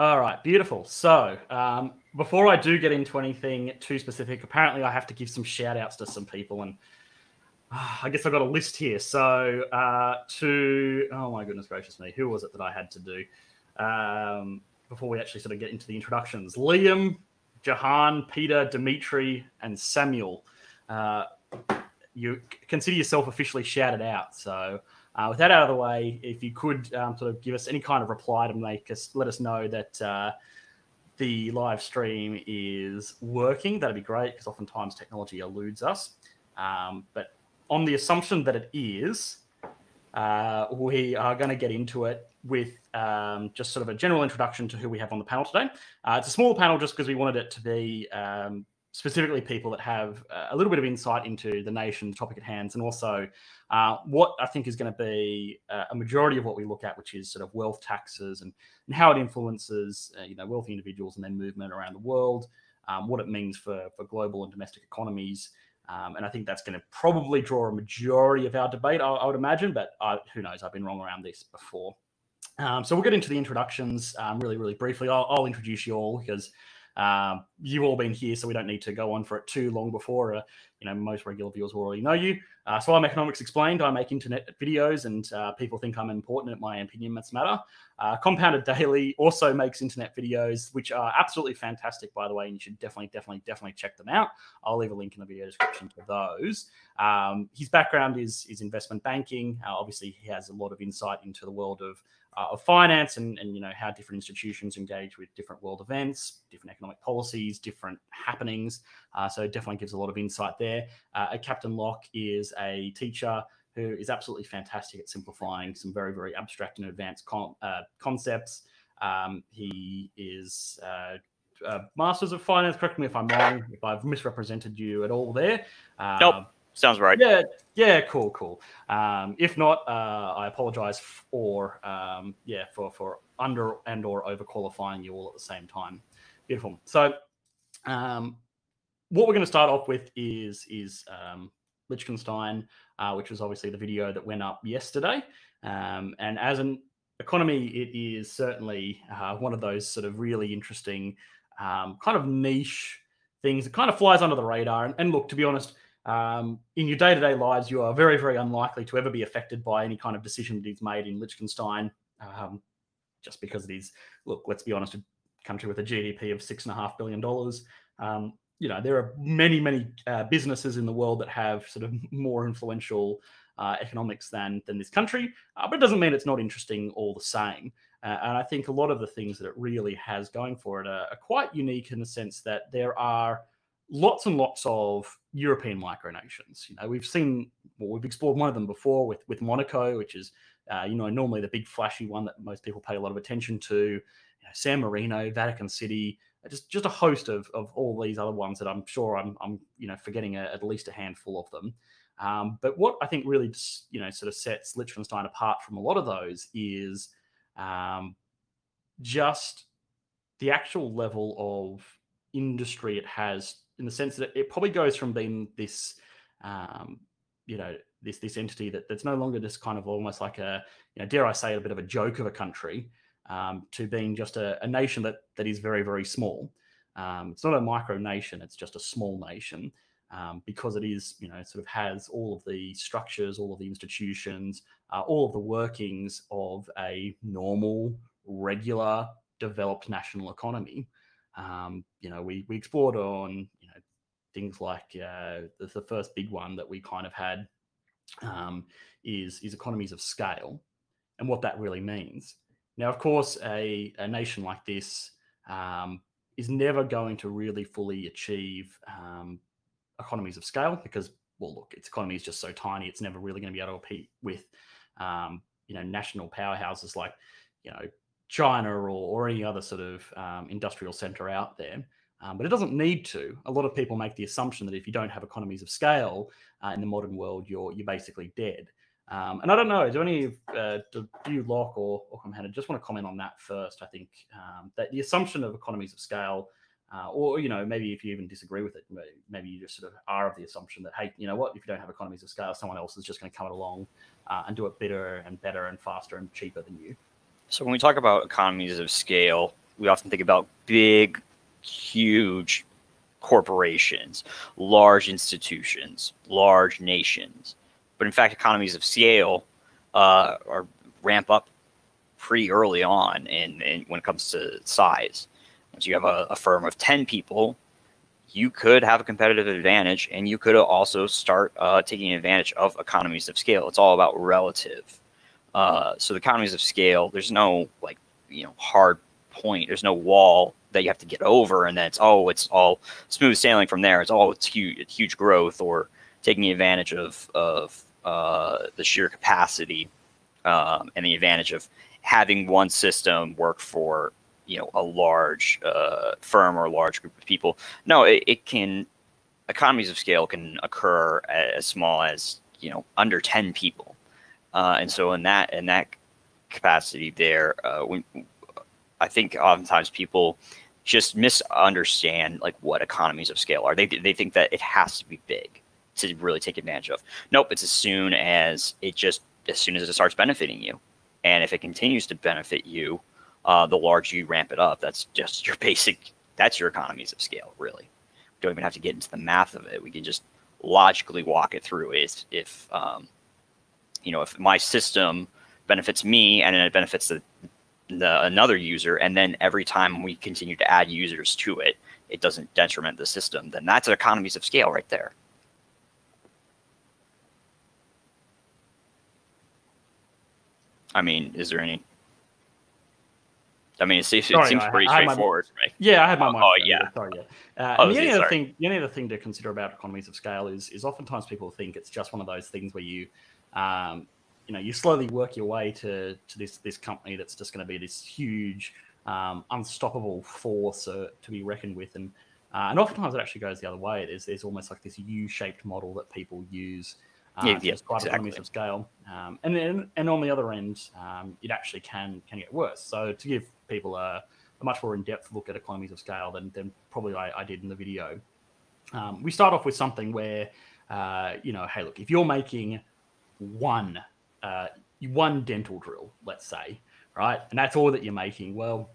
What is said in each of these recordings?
All right, beautiful. So, um, before I do get into anything too specific, apparently I have to give some shout outs to some people. And uh, I guess I've got a list here. So, uh, to, oh my goodness gracious me, who was it that I had to do um, before we actually sort of get into the introductions? Liam, Jahan, Peter, Dimitri, and Samuel. Uh, you consider yourself officially shouted out. So, uh, with that out of the way, if you could um, sort of give us any kind of reply to make us let us know that uh, the live stream is working, that'd be great because oftentimes technology eludes us. Um, but on the assumption that it is, uh, we are going to get into it with um, just sort of a general introduction to who we have on the panel today. Uh, it's a small panel just because we wanted it to be um, specifically people that have uh, a little bit of insight into the nation, the topic at hand, and also uh, what I think is going to be uh, a majority of what we look at, which is sort of wealth taxes and, and how it influences uh, you know wealthy individuals and their movement around the world, um, what it means for for global and domestic economies. Um, and I think that's going to probably draw a majority of our debate, I, I would imagine, but who knows? I've been wrong around this before. Um, so we'll get into the introductions um, really, really briefly. I'll, I'll introduce you all because um, you've all been here, so we don't need to go on for it too long before. Uh, you know, most regular viewers will already know you. Uh, so I'm Economics Explained. I make internet videos, and uh, people think I'm important. At my opinion must matter. Uh, Compounded Daily also makes internet videos, which are absolutely fantastic, by the way, and you should definitely, definitely, definitely check them out. I'll leave a link in the video description to those. Um, his background is is investment banking. Uh, obviously, he has a lot of insight into the world of uh, of finance and, and you know how different institutions engage with different world events, different economic policies, different happenings. Uh, so it definitely gives a lot of insight there. Uh, Captain Locke is a teacher who is absolutely fantastic at simplifying some very very abstract and advanced con- uh, concepts. Um, he is uh, uh, Masters of Finance. Correct me if I'm wrong. If I've misrepresented you at all there. nope. Sounds right. Yeah, yeah, cool, cool. Um, if not, uh, I apologize for um, yeah for for under and or over qualifying you all at the same time. Beautiful. So, um, what we're going to start off with is is um, Liechtenstein, uh, which was obviously the video that went up yesterday. Um, and as an economy, it is certainly uh, one of those sort of really interesting, um, kind of niche things. It kind of flies under the radar. And, and look, to be honest um, in your day to day lives, you are very, very unlikely to ever be affected by any kind of decision that is made in Liechtenstein, um, just because it is, look, let's be honest, a country with a GDP of six and a half billion dollars. Um, you know, there are many, many uh, businesses in the world that have sort of more influential uh, economics than than this country, uh, but it doesn't mean it's not interesting all the same. Uh, and I think a lot of the things that it really has going for it are, are quite unique in the sense that there are lots and lots of European micronations. You know, we've seen, well, we've explored one of them before with with Monaco, which is, uh, you know, normally the big flashy one that most people pay a lot of attention to. You know, San Marino, Vatican City, just just a host of of all these other ones that I'm sure I'm I'm you know forgetting a, at least a handful of them. Um, but what I think really just, you know sort of sets Liechtenstein apart from a lot of those is um, just the actual level of industry it has in the sense that it probably goes from being this, um, you know, this this entity that, that's no longer just kind of almost like a, you know, dare I say, a bit of a joke of a country, um, to being just a, a, nation that that is very very small. Um, it's not a micro nation; it's just a small nation. Um, because it is, you know, sort of has all of the structures, all of the institutions, uh, all of the workings of a normal, regular, developed national economy. Um, you know, we we explored on things like uh, the, the, first big one that we kind of had um, is is economies of scale and what that really means. Now, of course, a, a nation like this um, is never going to really fully achieve um, economies of scale because, well, look, its economy is just so tiny; it's never really going to be able to compete with, um, you know, national powerhouses like, you know, China or, or any other sort of um, industrial center out there. Um, but it doesn't need to. A lot of people make the assumption that if you don't have economies of scale uh, in the modern world, you're you're basically dead. Um, and I don't know, do any uh, do, you Locke or or Comhana just want to comment on that first? I think um, that the assumption of economies of scale, uh, or you know maybe if you even disagree with it, maybe you just sort of are of the assumption that hey, you know what, if you don't have economies of scale, someone else is just going to come along uh, and do it better and better and faster and cheaper than you. So when we talk about economies of scale, we often think about big, huge corporations, large institutions, large nations. But in fact, economies of scale uh, are ramp up pretty early on in, in, when it comes to size. Once you have a, a firm of 10 people, you could have a competitive advantage and you could also start uh, taking advantage of economies of scale. It's all about relative. Uh, so the economies of scale, there's no like, you know, hard point. There's no wall that you have to get over, and then it's oh, it's all smooth sailing from there. It's all it's huge, huge growth or taking advantage of of uh, the sheer capacity um, and the advantage of having one system work for you know a large uh, firm or a large group of people. No, it, it can economies of scale can occur as small as you know under 10 people uh, and so in that in that capacity there uh, when i think oftentimes people just misunderstand like what economies of scale are they, they think that it has to be big to really take advantage of nope it's as soon as it just as soon as it starts benefiting you and if it continues to benefit you uh, the larger you ramp it up. That's just your basic. That's your economies of scale, really. We don't even have to get into the math of it. We can just logically walk it through. Is if um, you know if my system benefits me and it benefits the, the another user, and then every time we continue to add users to it, it doesn't detriment the system. Then that's economies of scale right there. I mean, is there any I mean, it seems, Sorry, it seems pretty I, straightforward I my, Yeah, I had my oh, mind. Oh, yeah. Sorry, yeah. Uh, oh, and the only, other thing, the only other thing to consider about economies of scale is, is oftentimes people think it's just one of those things where you, um, you know, you slowly work your way to to this this company that's just going to be this huge, um, unstoppable force uh, to be reckoned with, and uh, and oftentimes it actually goes the other way. There's there's almost like this U-shaped model that people use uh, yeah, yeah, exactly. economies of scale. Um, and then, and on the other end, um, it actually can can get worse. So to give people a, a much more in-depth look at economies of scale than, than probably I, I did in the video, um, we start off with something where, uh, you know, hey, look, if you're making one uh, one dental drill, let's say, right, and that's all that you're making, well,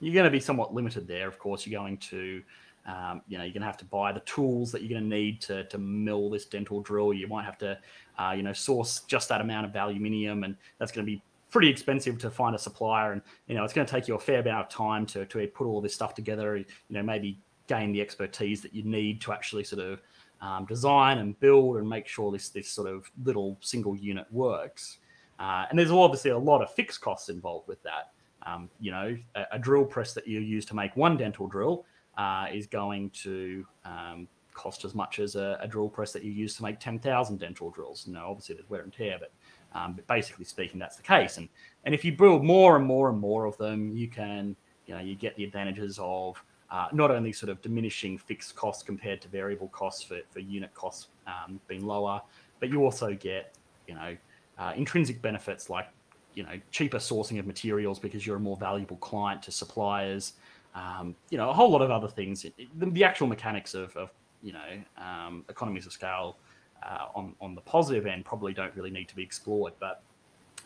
you're going to be somewhat limited there. Of course, you're going to um, you know, you're going to have to buy the tools that you're going to need to, to mill this dental drill. You might have to, uh, you know, source just that amount of aluminium, and that's going to be pretty expensive to find a supplier. And you know, it's going to take you a fair amount of time to to put all this stuff together. You know, maybe gain the expertise that you need to actually sort of um, design and build and make sure this this sort of little single unit works. Uh, and there's obviously a lot of fixed costs involved with that. Um, you know, a, a drill press that you use to make one dental drill uh, is going to um, cost as much as a, a, drill press that you use to make 10,000 dental drills. No, obviously there's wear and tear, but, um, but basically speaking, that's the case. And, and if you build more and more and more of them, you can, you know, you get the advantages of uh, not only sort of diminishing fixed costs compared to variable costs for, for unit costs um, being lower, but you also get, you know, uh, intrinsic benefits like, you know, cheaper sourcing of materials because you're a more valuable client to suppliers, um, you know, a whole lot of other things. The, the actual mechanics of, of you know, um, economies of scale uh, on on the positive end probably don't really need to be explored. But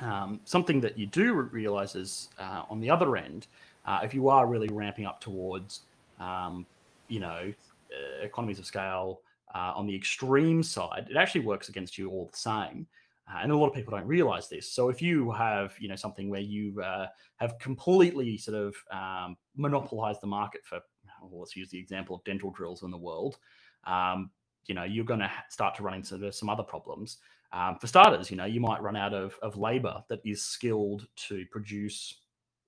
um, something that you do realize is uh, on the other end, uh, if you are really ramping up towards, um, you know, uh, economies of scale uh, on the extreme side, it actually works against you all the same. Uh, and a lot of people don't realize this. So if you have, you know, something where you uh, have completely sort of um, monopolized the market for, well, let's use the example of dental drills in the world, um, you know, you're going to start to run into some other problems. Um, for starters, you know, you might run out of, of labor that is skilled to produce,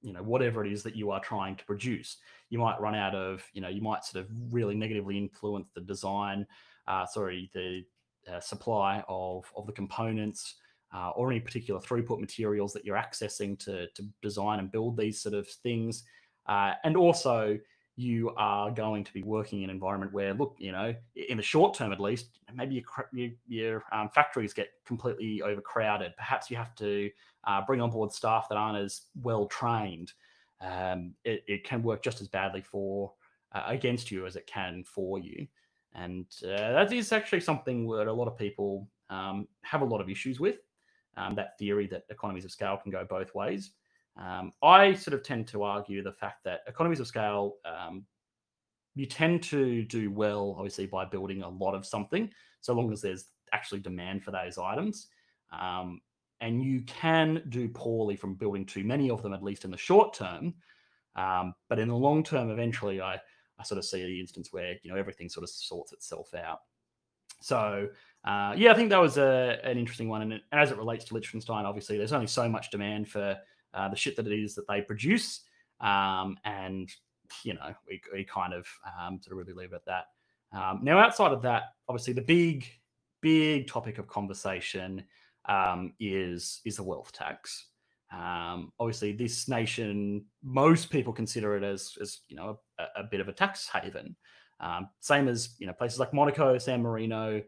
you know, whatever it is that you are trying to produce. You might run out of, you know, you might sort of really negatively influence the design, uh, sorry, the uh, supply of, of the components uh, or any particular throughput materials that you're accessing to, to design and build these sort of things. Uh, and also, you are going to be working in an environment where, look, you know, in the short term at least, maybe your, your, your um, factories get completely overcrowded. Perhaps you have to uh, bring on board staff that aren't as well trained. Um, it, it, can work just as badly for uh, against you as it can for you. And uh, that is actually something that a lot of people um, have a lot of issues with. Um, that theory that economies of scale can go both ways. Um, I sort of tend to argue the fact that economies of scale, um, you tend to do well, obviously, by building a lot of something, so long as there's actually demand for those items. Um, and you can do poorly from building too many of them, at least in the short term. Um, but in the long term, eventually, I, I sort of see the instance where you know everything sort of sorts itself out. So uh, yeah, I think that was a, an interesting one. And, and, as it relates to Liechtenstein, obviously, there's only so much demand for uh, the shit that it is that they produce. Um, and, you know, we, we kind of um, sort of really leave it at that. Um, now, outside of that, obviously, the big, big topic of conversation um, is, is the wealth tax. Um, obviously, this nation, most people consider it as, as you know, a, a bit of a tax haven. Um, same as you know places like Monaco, San Marino,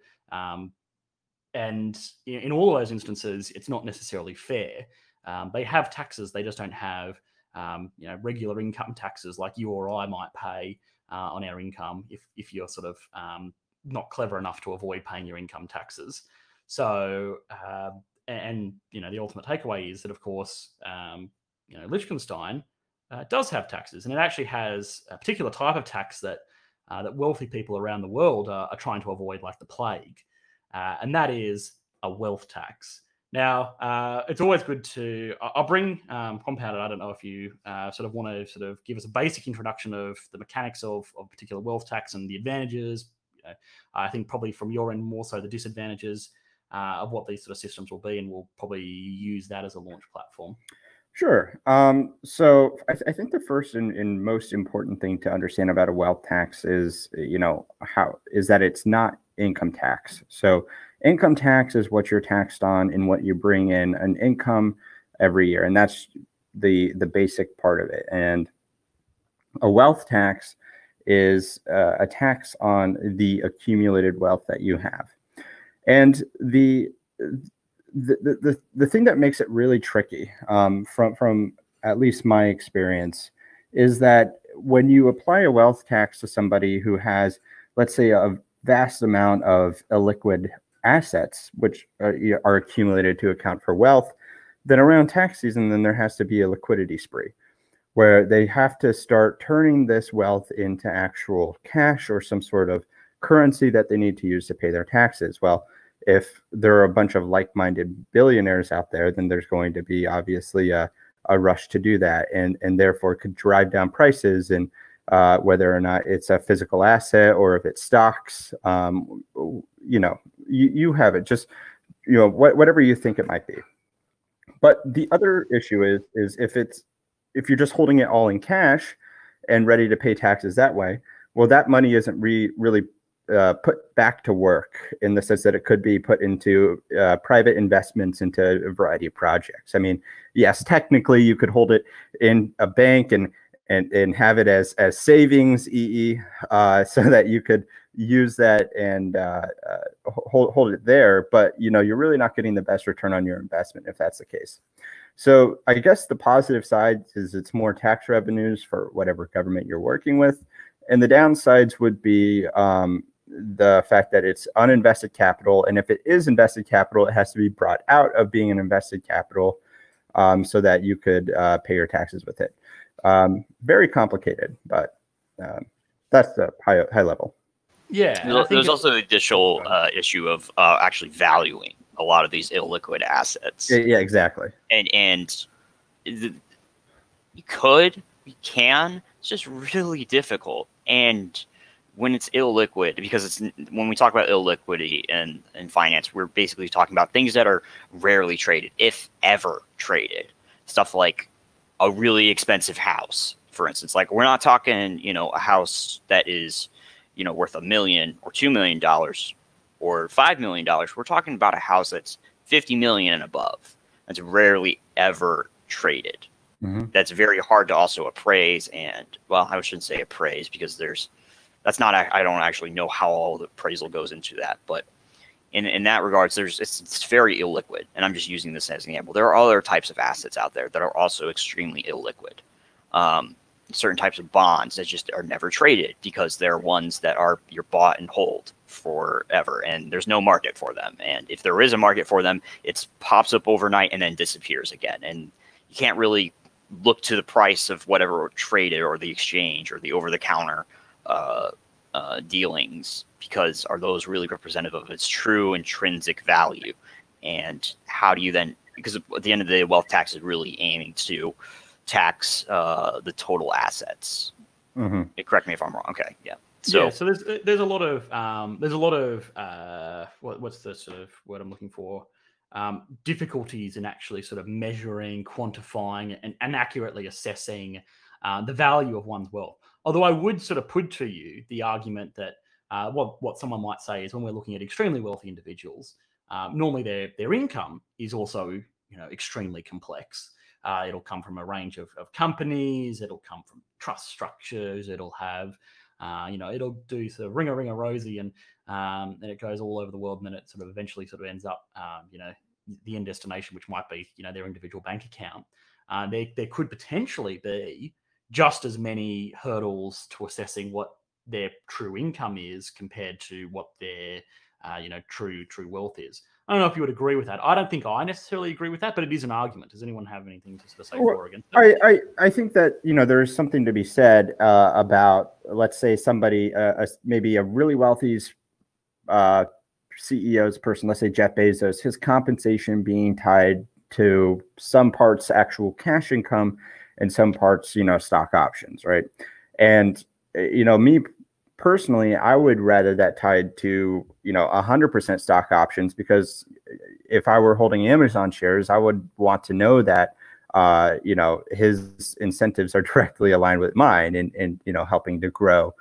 and in, all those instances, it's not necessarily fair. Um, they have taxes, they just don't have um, you know regular income taxes like you or I might pay uh, on our income if if you're sort of um, not clever enough to avoid paying your income taxes. So uh, and you know the ultimate takeaway is that of course um, you know Liechtenstein uh, does have taxes, and it actually has a particular type of tax that uh, that wealthy people around the world are, are trying to avoid like the plague, uh, and that is a wealth tax. Now, uh, it's always good to. I'll bring um, compounded. I don't know if you uh, sort of want to sort of give us a basic introduction of the mechanics of, of particular wealth tax and the advantages. You know, I think probably from your end more so the disadvantages uh, of what these sort of systems will be, and we'll probably use that as a launch platform. Sure. Um, so I, th- I, think the first and, and, most important thing to understand about a wealth tax is, you know, how is that it's not income tax. So income tax is what you're taxed on and what you bring in an income every year, and that's the the basic part of it. And a wealth tax is uh, a tax on the accumulated wealth that you have, and the the, the, the thing that makes it really tricky um, from, from at least my experience is that when you apply a wealth tax to somebody who has, let's say, a vast amount of illiquid assets, which are, are accumulated to account for wealth, then around tax season, then there has to be a liquidity spree where they have to start turning this wealth into actual cash or some sort of currency that they need to use to pay their taxes. Well, if there are a bunch of like-minded billionaires out there, then there's going to be obviously a, a rush to do that, and and therefore could drive down prices and uh, whether or not it's a physical asset or if it's stocks. Um, you know, you, you have it. Just you know, wh- whatever you think it might be. But the other issue is is if it's if you're just holding it all in cash and ready to pay taxes that way, well, that money isn't re- really uh, put back to work in the sense that it could be put into uh, private investments into a variety of projects. I mean, yes, technically you could hold it in a bank and and and have it as as savings EE, uh, so that you could use that and uh, uh, hold hold it there. But you know, you're really not getting the best return on your investment if that's the case. So I guess the positive side is it's more tax revenues for whatever government you're working with. And the downsides would be um, the fact that it's uninvested capital. And if it is invested capital, it has to be brought out of being an invested capital um, so that you could uh, pay your taxes with it. Um, very complicated, but um, that's the high, high level. Yeah. There's, there's also the additional uh, issue of uh, actually valuing a lot of these illiquid assets. Yeah, exactly. And, and the, you could, you can, it's just really difficult. And when it's illiquid, because it's when we talk about illiquidity in, in finance, we're basically talking about things that are rarely traded, if ever traded. Stuff like a really expensive house, for instance. Like we're not talking, you know, a house that is, you know, worth a million or two million dollars or five million dollars. We're talking about a house that's fifty million and above. That's rarely ever traded. Mm-hmm. That's very hard to also appraise and well, I shouldn't say appraise because there's that's not I don't actually know how all the appraisal goes into that, but in in that regards, there's it's, it's very illiquid, and I'm just using this as an example. There are other types of assets out there that are also extremely illiquid. Um, certain types of bonds that just are never traded because they're ones that are you're bought and hold forever and there's no market for them and if there is a market for them it pops up overnight and then disappears again and you can't really look to the price of whatever traded or the exchange or the over the counter uh, uh, dealings because are those really representative of its true intrinsic value? And how do you then, because at the end of the day, wealth tax is really aiming to tax uh, the total assets. Mm-hmm. Correct me if I'm wrong. Okay, yeah. So, yeah, so there's there's a lot of um, there's a lot of uh, what, what's the sort of word I'm looking for um, difficulties in actually sort of measuring, quantifying, and, and accurately assessing uh, the value of one's wealth. Although I would sort of put to you the argument that uh, what what someone might say is when we're looking at extremely wealthy individuals, um, normally their their income is also you know extremely complex. Uh, it'll come from a range of, of companies. It'll come from trust structures. It'll have uh, you know, it'll do sort of ring a ring a rosy, and um, and it goes all over the world, and then it sort of eventually sort of ends up, um, you know, the end destination, which might be, you know, their individual bank account. Uh, there, there could potentially be just as many hurdles to assessing what their true income is compared to what their, uh, you know, true true wealth is. I don't know if you would agree with that. I don't think I necessarily agree with that, but it is an argument. Does anyone have anything to sort of say well, for or against? I, I, I think that you know there is something to be said uh, about let's say somebody uh, a, maybe a really wealthy uh, CEO's person, let's say Jeff Bezos, his compensation being tied to some parts actual cash income and some parts you know stock options, right? And you know me personally, I would rather that tied to you know 100% stock options because if I were holding Amazon shares, I would want to know that uh, you know his incentives are directly aligned with mine and and you know helping to grow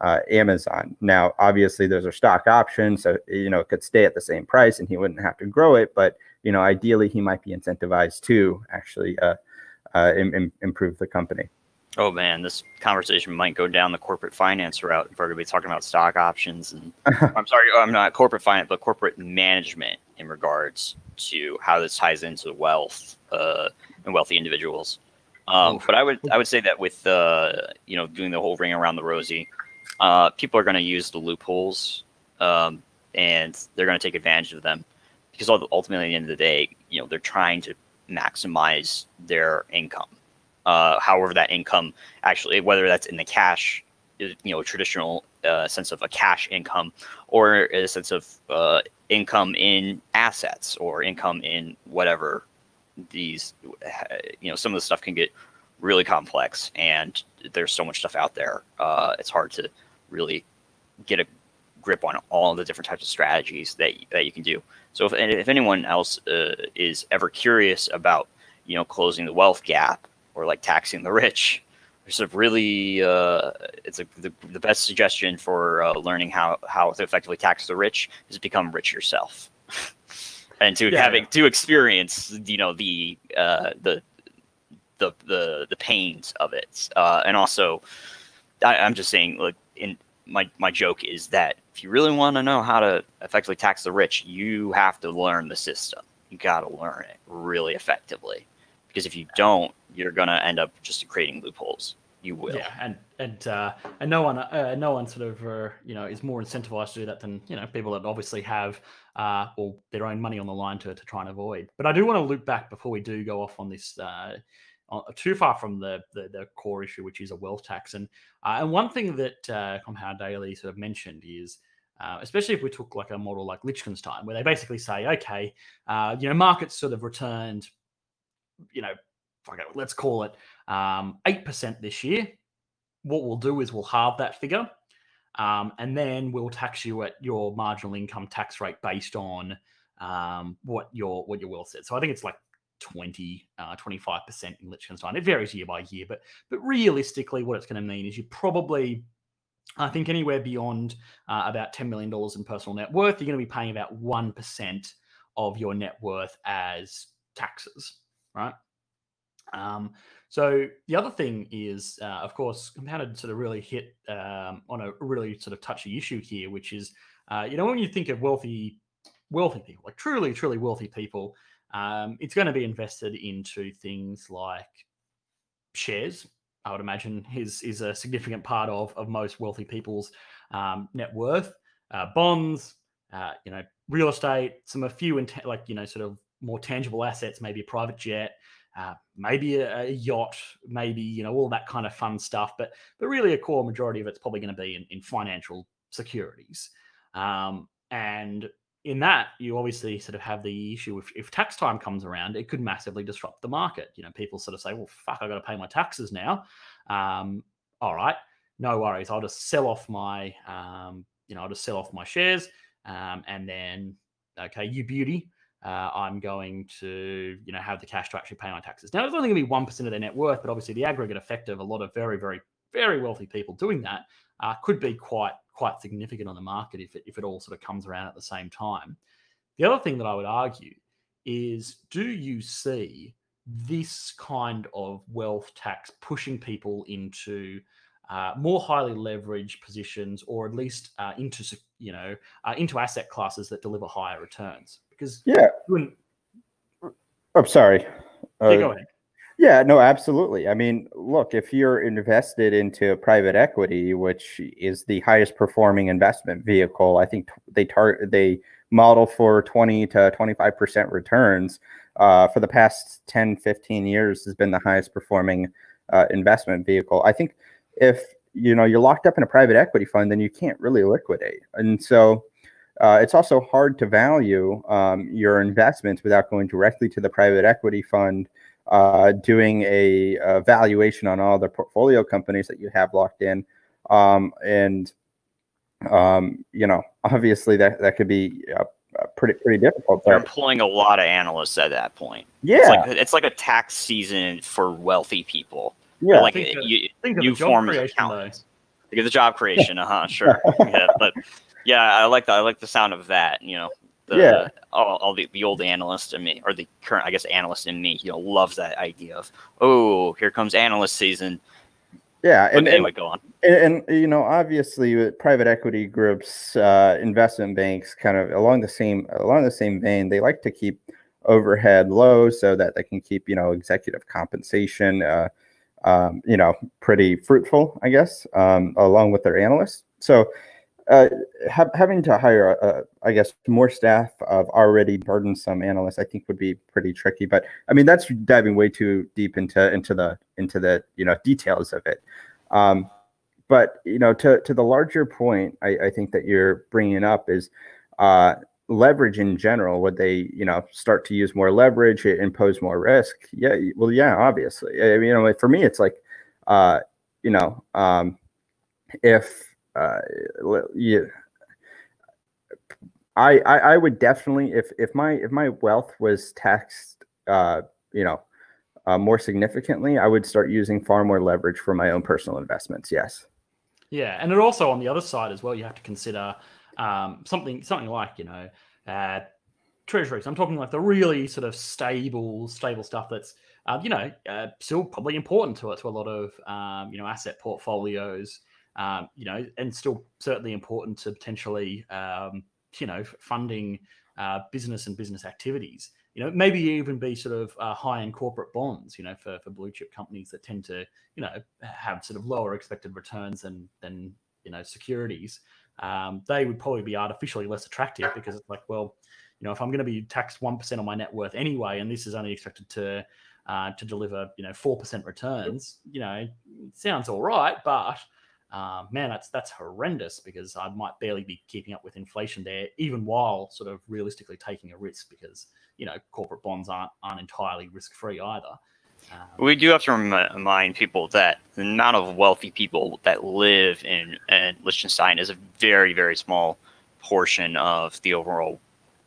uh, Amazon. Now, obviously, those are stock options, so you know it could stay at the same price and he wouldn't have to grow it. But you know, ideally, he might be incentivized to actually uh, uh, Im- improve the company. Oh man, this conversation might go down the corporate finance route if we're going to be talking about stock options and I'm sorry, I'm not corporate finance, but corporate management in regards to how this ties into wealth uh, and wealthy individuals. Um, but I would I would say that with uh, you know doing the whole ring around the rosy, uh, people are going to use the loopholes um, and they're going to take advantage of them because ultimately at the end of the day, you know they're trying to maximize their income uh, however that income actually, whether that's in the cash, you know, traditional uh, sense of a cash income, or a sense of uh, income in assets or income in whatever these, you know, some of the stuff can get really complex, and there's so much stuff out there. Uh, it's hard to really get a grip on all the different types of strategies that that you can do. So if if anyone else uh, is ever curious about you know closing the wealth gap or like taxing the rich. It's a really uh, it's a, the, the best suggestion for uh, learning how how to effectively tax the rich is become rich yourself, and to yeah, having yeah. to experience you know the uh, the the the the pains of it, uh, and also I, I'm just saying like in my my joke is that if you really want to know how to effectively tax the rich, you have to learn the system. You got to learn it really effectively because if you don't, you're gonna end up just creating loopholes. You will. Yeah, and and uh, and no one uh, no one sort of uh, you know is more incentivized to do that than you know people that obviously have uh, well their own money on the line to to try and avoid. But I do want to loop back before we do go off on this. Uh, too far from the, the, the core issue, which is a wealth tax, and uh, and one thing that uh, Compound Daily sort of mentioned is uh, especially if we took like a model like Liechtenstein, where they basically say, okay, uh, you know, markets sort of returned you know, let's call it um, 8% this year. What we'll do is we'll halve that figure. Um, and then we'll tax you at your marginal income tax rate based on um, what your what your wealth is. So I think it's like 20, uh, 25% in Liechtenstein. It varies year by year, but but realistically, what it's going to mean is you probably, I think, anywhere beyond uh, about $10 million in personal net worth, you're going to be paying about 1% of your net worth as taxes right? Um, so the other thing is, uh, of course, compounded sort of really hit um, on a really sort of touchy issue here, which is, uh, you know, when you think of wealthy, wealthy people, like truly, truly wealthy people, um, it's going to be invested into things like shares. I would imagine is is a significant part of of most wealthy people's um, net worth, uh, bonds, uh, you know, real estate, some a few in like you know sort of more tangible assets, maybe a private jet, uh, maybe a, a, yacht, maybe you know all that kind of fun stuff. But but really, a core majority of it's probably going to be in, in financial securities. Um, and in that, you obviously sort of have the issue if, if tax time comes around, it could massively disrupt the market. You know, people sort of say, "Well, fuck, I got to pay my taxes now." Um, all right, no worries. I'll just sell off my, um, you know, I'll just sell off my shares, um, and then okay, you beauty uh, I'm going to, you know, have the cash to actually pay my taxes. Now, it's only going to be one percent of their net worth, but obviously the aggregate effect of a lot of very, very, very wealthy people doing that uh, could be quite, quite significant on the market if it, if it all sort of comes around at the same time. The other thing that I would argue is, do you see this kind of wealth tax pushing people into uh, more highly leveraged positions, or at least uh, into you know uh, into asset classes that deliver higher returns. Because yeah, I'm oh, sorry. Yeah, go uh, ahead. Yeah, no, absolutely. I mean, look, if you're invested into private equity, which is the highest performing investment vehicle, I think they target they model for 20 to 25 percent returns uh, for the past 10, 15 years has been the highest performing uh, investment vehicle. I think if you know you're locked up in a private equity fund, then you can't really liquidate. And so uh, it's also hard to value um, your investments without going directly to the private equity fund, uh, doing a, a, valuation on all the portfolio companies that you have locked in, um, and um, you know obviously that that could be uh, pretty pretty difficult. They're employing a lot of analysts at that point. Yeah, it's like, it's like a tax season for wealthy people. Yeah, like you, you form an account. To get the job creation, uh huh, sure. yeah, but yeah, I like that. I like the sound of that. You know, the, yeah. all, all the, the old analyst in me, or the current, I guess, analyst in me, you know, loves that idea of, oh, here comes analyst season. Yeah, and anyway, and, go on. And, and, you know, obviously, with private equity groups, uh, investment banks, kind of along the same along the same vein, they like to keep overhead low so that they can keep you know executive compensation. Uh, um, you know, pretty fruitful, I guess, um, along with their analysts. So, uh, ha- having to hire, uh, I guess, more staff of already burdensome analysts, I think would be pretty tricky. But I mean, that's diving way too deep into into the into the you know details of it. Um, but you know, to to the larger point, I, I think that you're bringing up is uh, leverage in general would they you know start to use more leverage impose more risk yeah well yeah obviously I mean, you know for me it's like uh you know um if uh you I, I i would definitely if if my if my wealth was taxed uh you know uh, more significantly i would start using far more leverage for my own personal investments yes yeah and it also on the other side as well you have to consider um, something something like you know uh, treasuries. I'm talking like the really sort of stable stable stuff that's uh, you know uh, still probably important to it to a lot of um, you know asset portfolios. Um, you know, and still certainly important to potentially um, you know funding uh, business and business activities. You know, maybe even be sort of uh, high end corporate bonds. You know, for for blue chip companies that tend to you know have sort of lower expected returns than than you know securities um, they would probably be artificially less attractive because it's like, well, you know, if I'm going to be taxed one percent on my net worth anyway, and this is only expected to uh, to deliver, you know, four percent returns, you know, sounds all right, but uh, man, that's that's horrendous because I might barely be keeping up with inflation there, even while sort of realistically taking a risk because you know corporate bonds aren't aren't entirely risk free either. Um, we do have to remind people that the amount of wealthy people that live in, in Liechtenstein is a very, very small portion of the overall,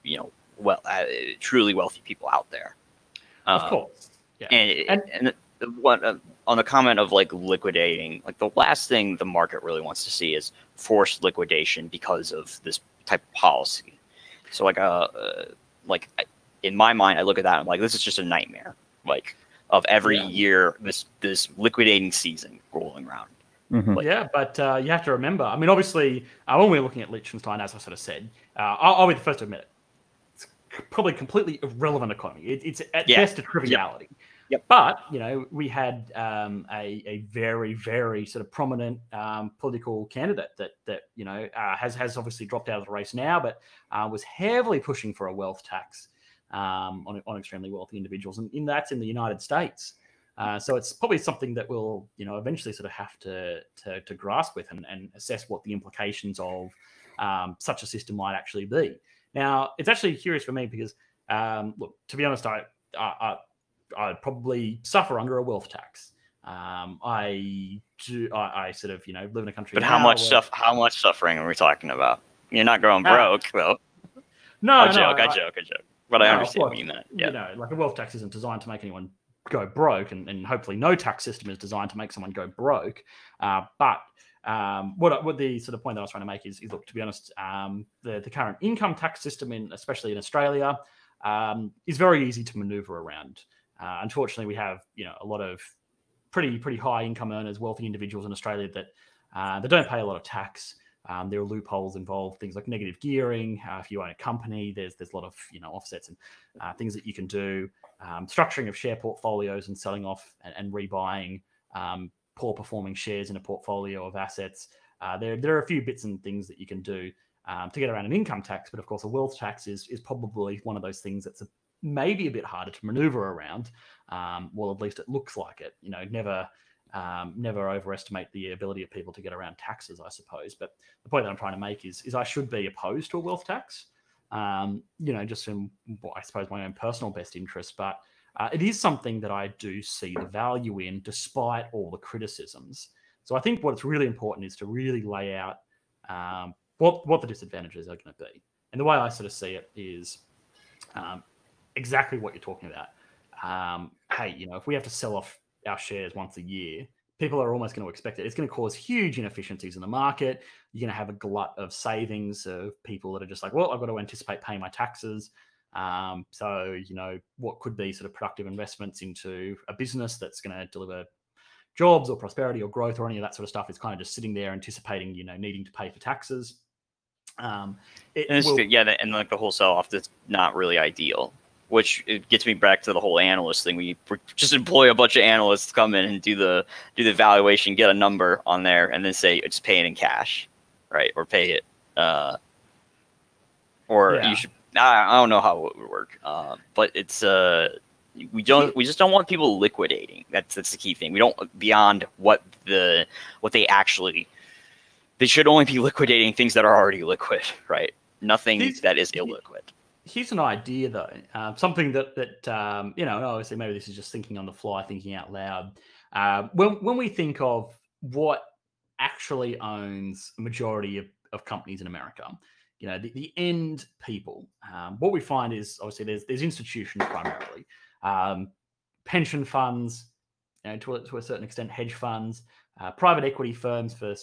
you know, well, uh, truly wealthy people out there. Of um, course. Yeah. And, and, and what uh, on the comment of like liquidating, like the last thing the market really wants to see is forced liquidation because of this type of policy. So like uh, uh like in my mind, I look at that and I'm like, this is just a nightmare. Like of every yeah. year this this liquidating season rolling around. Mm-hmm. Like, yeah, but uh, you have to remember. I mean, obviously, uh, when we're looking at Liechtenstein, as I sort of said, uh, I'll, I'll, be the first to admit it. It's probably completely irrelevant economy. It, it's at yeah. best a triviality. Yep. Yep. But you know, we had um, a, a very, very sort of prominent um, political candidate that that you know uh, has has obviously dropped out of the race now, but uh, was heavily pushing for a wealth tax um, on, on extremely wealthy individuals, and in that's in the United States. Uh, so it's probably something that we'll, you know, eventually sort of have to to, to grasp with and, and, assess what the implications of um, such a system might actually be. Now, it's actually curious for me because, um, look, to be honest, I, I, I would probably suffer under a wealth tax. Um, I do, I, I, sort of, you know, live in a country. But how much stuff? How much suffering are we talking about? You're not going uh, broke, though. No, I no, joke, I, I joke, I joke. But no, I understand what you meant. Yeah. You know, like a wealth tax isn't designed to make anyone go broke, and, and hopefully no tax system is designed to make someone go broke. Uh, but um, what what the sort of point that I was trying to make is, is look, to be honest, um, the the current income tax system in especially in Australia um, is very easy to maneuver around. Uh, unfortunately, we have you know a lot of pretty pretty high income earners, wealthy individuals in Australia that uh, don't pay a lot of tax. Um, there are loopholes involved, things like negative gearing. Uh, if you own a company, there's there's a lot of you know offsets and uh, things that you can do. Um, structuring of share portfolios and selling off and, and rebuying um, poor performing shares in a portfolio of assets. Uh, there there are a few bits and things that you can do um, to get around an income tax, but of course a wealth tax is is probably one of those things that's a, maybe a bit harder to maneuver around. Um, well, at least it looks like it. You know, never um, never overestimate the ability of people to get around taxes, I suppose. But the point that I'm trying to make is, is I should be opposed to a wealth tax. Um, you know, just in well, I suppose my own personal best interest, but uh, it is something that I do see the value in, despite all the criticisms. So I think what's really important is to really lay out um, what what the disadvantages are going to be. And the way I sort of see it is um, exactly what you're talking about. Um, hey, you know, if we have to sell off our shares once a year, people are almost going to expect it. It's going to cause huge inefficiencies in the market. You're going to have a glut of savings of people that are just like, well, I've got to anticipate paying my taxes. Um, so, you know, what could be sort of productive investments into a business that's going to deliver jobs or prosperity or growth or any of that sort of stuff is kind of just sitting there anticipating, you know, needing to pay for taxes. Um, and will, yeah, and like the whole sell off, that's not really ideal which it gets me back to the whole analyst thing. We just employ a bunch of analysts to come in and do the do the valuation, get a number on there, and then say it's pay it in cash, right, or pay it, uh, or yeah. you should. I, I don't know how it would work, uh, but it's uh, we don't we just don't want people liquidating. That's that's the key thing. We don't beyond what the what they actually. They should only be liquidating things that are already liquid, right? Nothing that is illiquid here's an idea though, uh, something that that um, you know, obviously maybe this is just thinking on the fly, thinking out loud. Uh, when when we think of what actually owns a majority of, of companies in America, you know, the, the end people, um, what we find is obviously there's there's institutions primarily, um, pension funds, you know, to a, to a certain extent, hedge funds. Uh, private equity firms for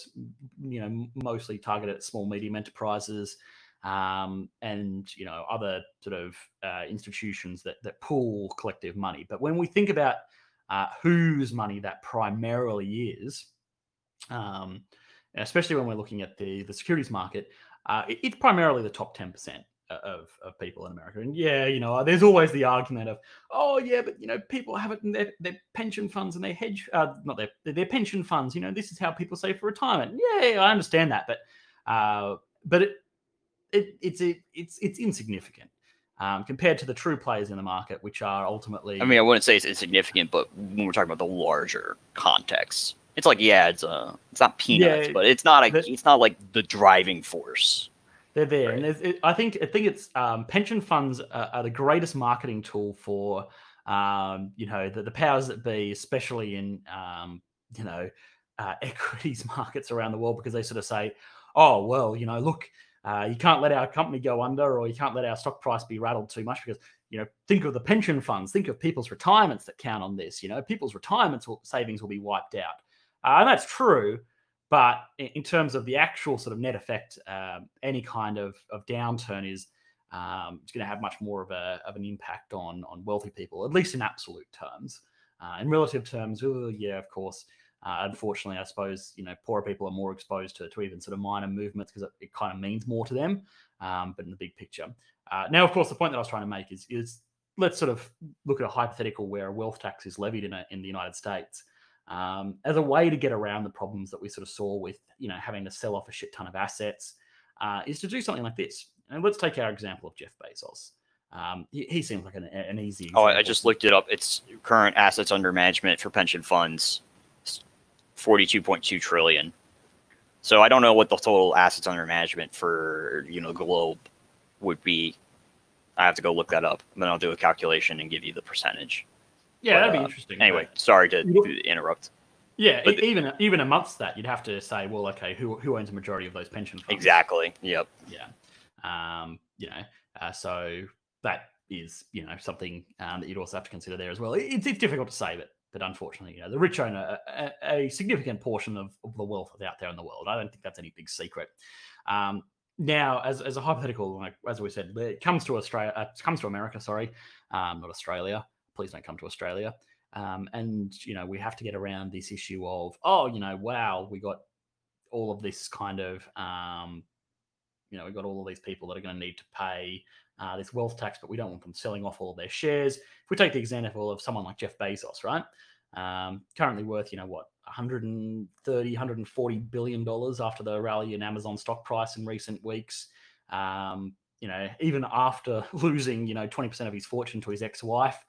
you know mostly targeted at small medium enterprises um, and you know other sort of uh, institutions that that pool collective money. But when we think about uh, whose money that primarily is, um, especially when we're looking at the the securities market, uh, it, it's primarily the top ten percent of, of people in America. And yeah, you know, there's always the argument of, oh yeah, but you know, people have it in their, their pension funds and their hedge, uh, not their their pension funds. You know, this is how people save for retirement. Yeah, I understand that, but uh, but it, it, it's it, it's it's insignificant um, compared to the true players in the market, which are ultimately. I mean, I wouldn't say it's insignificant, but when we're talking about the larger context, it's like yeah, it's a uh, it's not peanuts, yeah, but it's not a, the, it's not like the driving force. They're there, right. and it, I think I think it's um, pension funds are, are, the greatest marketing tool for um, you know the, the powers that be, especially in um, you know uh, equities markets around the world, because they sort of say, oh well, you know, look uh, you can't let our company go under, or you can't let our stock price be rattled too much because you know think of the pension funds, think of people's retirements that count on this. You know, people's retirements will, savings will be wiped out, uh, and that's true. But in, in, terms of the actual sort of net effect, um, any kind of, of downturn is um, it's going to have much more of, a, of an impact on on wealthy people, at least in absolute terms. Uh, in relative terms, yeah, of course, uh, unfortunately, I suppose you know poorer people are more exposed to, to even sort of minor movements because it, it kind of means more to them. Um, but in the big picture, uh, now of course the point that I was trying to make is is let's sort of look at a hypothetical where a wealth tax is levied in a, in the United States um, as a way to get around the problems that we sort of saw with you know having to sell off a shit ton of assets. Uh, is to do something like this. And let's take our example of Jeff Bezos. Um, he, he seems like an, an easy. Oh, I- I just looked it up. It's current assets under management for pension funds, forty-two point two trillion. So I don't know what the total assets under management for you know the globe would be. I have to go look that up. And then I'll do a calculation and give you the percentage. Yeah, that'd be uh, interesting. Anyway, but- sorry to interrupt. yeah, but even even amongst that, you'd have to say, well, okay, who who owns a majority of those pension funds? Exactly. Yep. Yeah. Um, you know, uh, so that is you know something um, that you'd also have to consider there as well. It- It's, it's difficult to say, but but unfortunately, you know, the rich own a, a, a significant portion of, of the wealth out there in the world. I don't think that's any big secret. Um, now, as, as a hypothetical, like as we said, it comes to Australia, uh, comes to America. Sorry, um, not Australia. Please don't come to Australia. Um, and you know, we have to get around this issue of, oh, you know, wow, we got all of this kind of, um, you know, we've got all of these people that are going to need to pay uh, this wealth tax, but we don't want them selling off all of their shares. If we take the example of someone like Jeff Bezos, right? Um, currently worth, you know, what, 130, 140 billion dollars after the rally in Amazon stock price in recent weeks. Um, you know, even after losing, you know, 20% of his fortune to his ex-wife,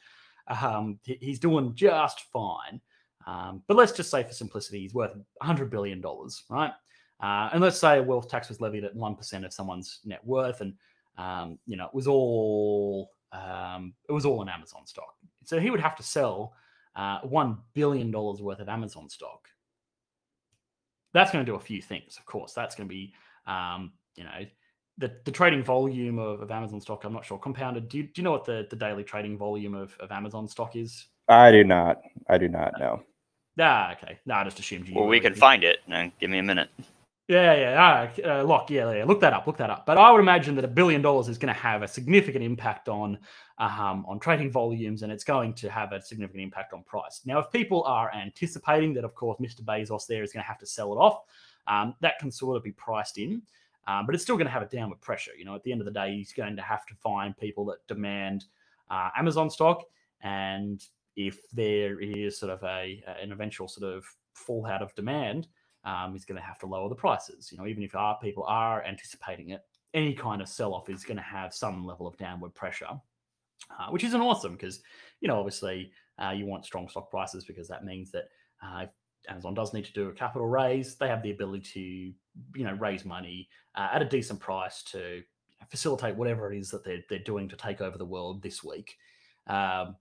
um, he's doing just fine. Um, but let's just say, for simplicity, he's worth 100 billion dollars, right? Uh, and let's say a wealth tax was levied at one percent of someone's net worth, and um, you know it was all um, it was all in Amazon stock. So he would have to sell uh, one billion dollars worth of Amazon stock. That's going to do a few things, of course. That's going to be um, you know the, the trading volume of, of Amazon stock. I'm not sure compounded. Do you, do you know what the, the daily trading volume of, of Amazon stock is? I do not. I do not know. Ah, okay. No, I just assumed you. Well, we can find it. Now, give me a minute. Yeah, yeah, uh, uh, look, yeah, yeah, look that up, look that up. But I would imagine that a billion dollars is going to have a significant impact on um, on trading volumes, and it's going to have a significant impact on price. Now, if people are anticipating that, of course, Mr. Bezos there is going to have to sell it off, um, that can sort of be priced in, um, but it's still going to have a downward pressure. You know, at the end of the day, he's going to have to find people that demand uh, Amazon stock, and if there is sort of a an eventual sort of fallout of demand um, is going to have to lower the prices. You know, even if our people are anticipating it, any kind of sell off is going to have some level of downward pressure, uh, which isn't awesome because, you know, obviously uh, you want strong stock prices because that means that uh, if Amazon does need to do a capital raise, they have the ability to, you know, raise money uh, at a decent price to facilitate whatever it is that they're, they're doing to take over the world this week. Um,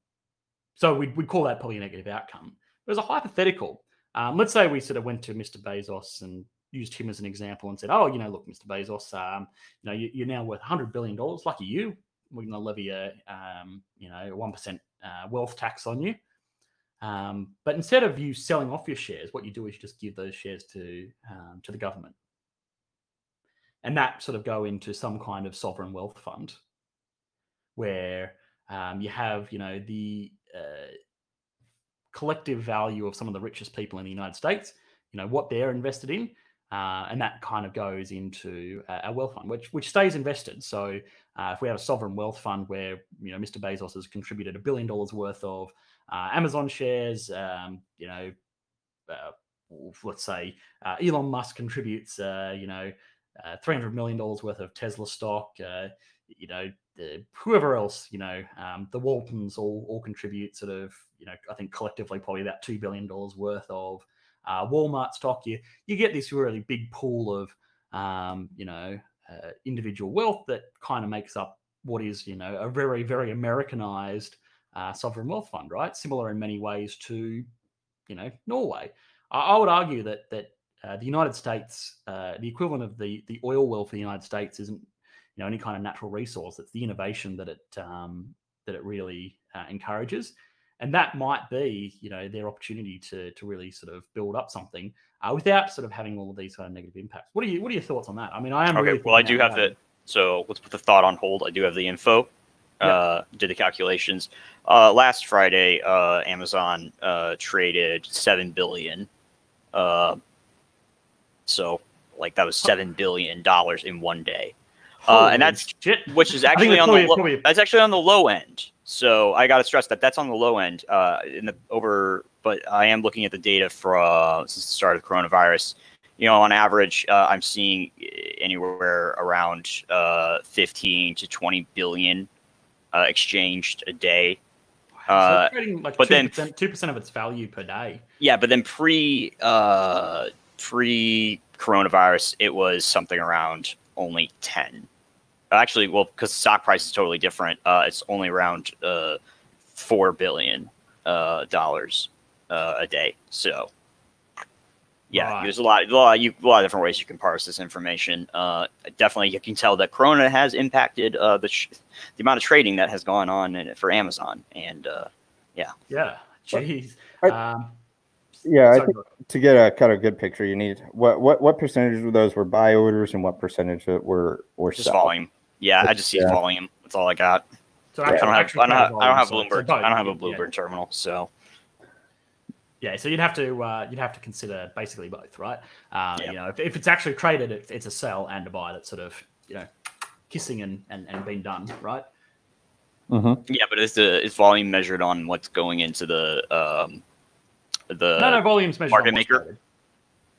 so we'd, we'd call that probably a negative outcome. But as a hypothetical, um, let's say we sort of went to Mr. Bezos and used him as an example and said, "Oh, you know, look, Mr. Bezos, um, you know, you, you're now worth 100 billion dollars. Lucky you. We're going to levy a, um, you know, one percent uh, wealth tax on you. Um, but instead of you selling off your shares, what you do is you just give those shares to um, to the government, and that sort of go into some kind of sovereign wealth fund, where um, you have, you know, the uh, collective value of some of the richest people in the United States, you know, what they're invested in. Uh, and that kind of goes into uh, a wealth fund, which which stays invested. So uh, if we have a sovereign wealth fund where you know Mr. Bezos has contributed a billion dollars worth of uh, Amazon shares, um, you know, uh, let's say uh, Elon Musk contributes, you know, three hundred million dollars worth of Tesla stock. You know, the, whoever else, you know, um, the Waltons all all contribute sort of, you know, I think collectively probably about two billion dollars worth of uh, Walmart stock. You you get this really big pool of, um, you know, uh, individual wealth that kind of makes up what is, you know, a very very Americanized uh, sovereign wealth fund, right? Similar in many ways to, you know, Norway. I, I would argue that that uh, the United States, uh, the equivalent of the the oil wealth of the United States, isn't you know any kind of natural resource. It's the innovation that it um, that it really uh, encourages, and that might be you know their opportunity to to really sort of build up something uh, without sort of having all of these kind of negative impacts. What are you What are your thoughts on that? I mean, I am Okay, really well, I do have loud. the so let's put the thought on hold. I do have the info. Yeah. Uh, did the calculations. Uh, last Friday, uh, Amazon uh, traded seven billion. Uh, so, like that was seven billion dollars in one day, uh, and that's shit. which is actually on probably, the lo- that's actually on the low end. So I got to stress that that's on the low end. Uh, in the over, but I am looking at the data from since the start of the coronavirus. You know, on average, uh, I'm seeing anywhere around uh, 15 to 20 billion uh, exchanged a day. So Uh, like but then- two percent of its value per day. Yeah, but then pre uh, pre coronavirus, it was something around only ten. Actually, well, because stock price is totally different. Uh, it's only around uh, four billion uh, dollars uh, a day. So, yeah, Right. there's a lot, a lot, you, a lot of different ways you can parse this information. Uh, definitely, you can tell that Corona has impacted uh, the sh- the amount of trading that has gone on in, for Amazon, and uh, Yeah, jeez. I- Um, Yeah, I think to get a kind of good picture, you need what what what percentage of those were buy orders and what percentage of were were just sell? volume. Yeah, I just see Yeah. volume. That's all I got. so I don't have, I don't have, trade I don't have volume, so- so Bloomberg. I don't have a yeah. Bloomberg terminal, so Yeah, so you'd have to uh, you'd have to consider basically both, right? Uh, Yeah. You know, if, if it's actually traded, it, it's a sell and a buy that's sort of you know kissing and and, and been done, right? Mhm. yeah. But is the is volume measured on what's going into the um the no, no, volumes measured market maker?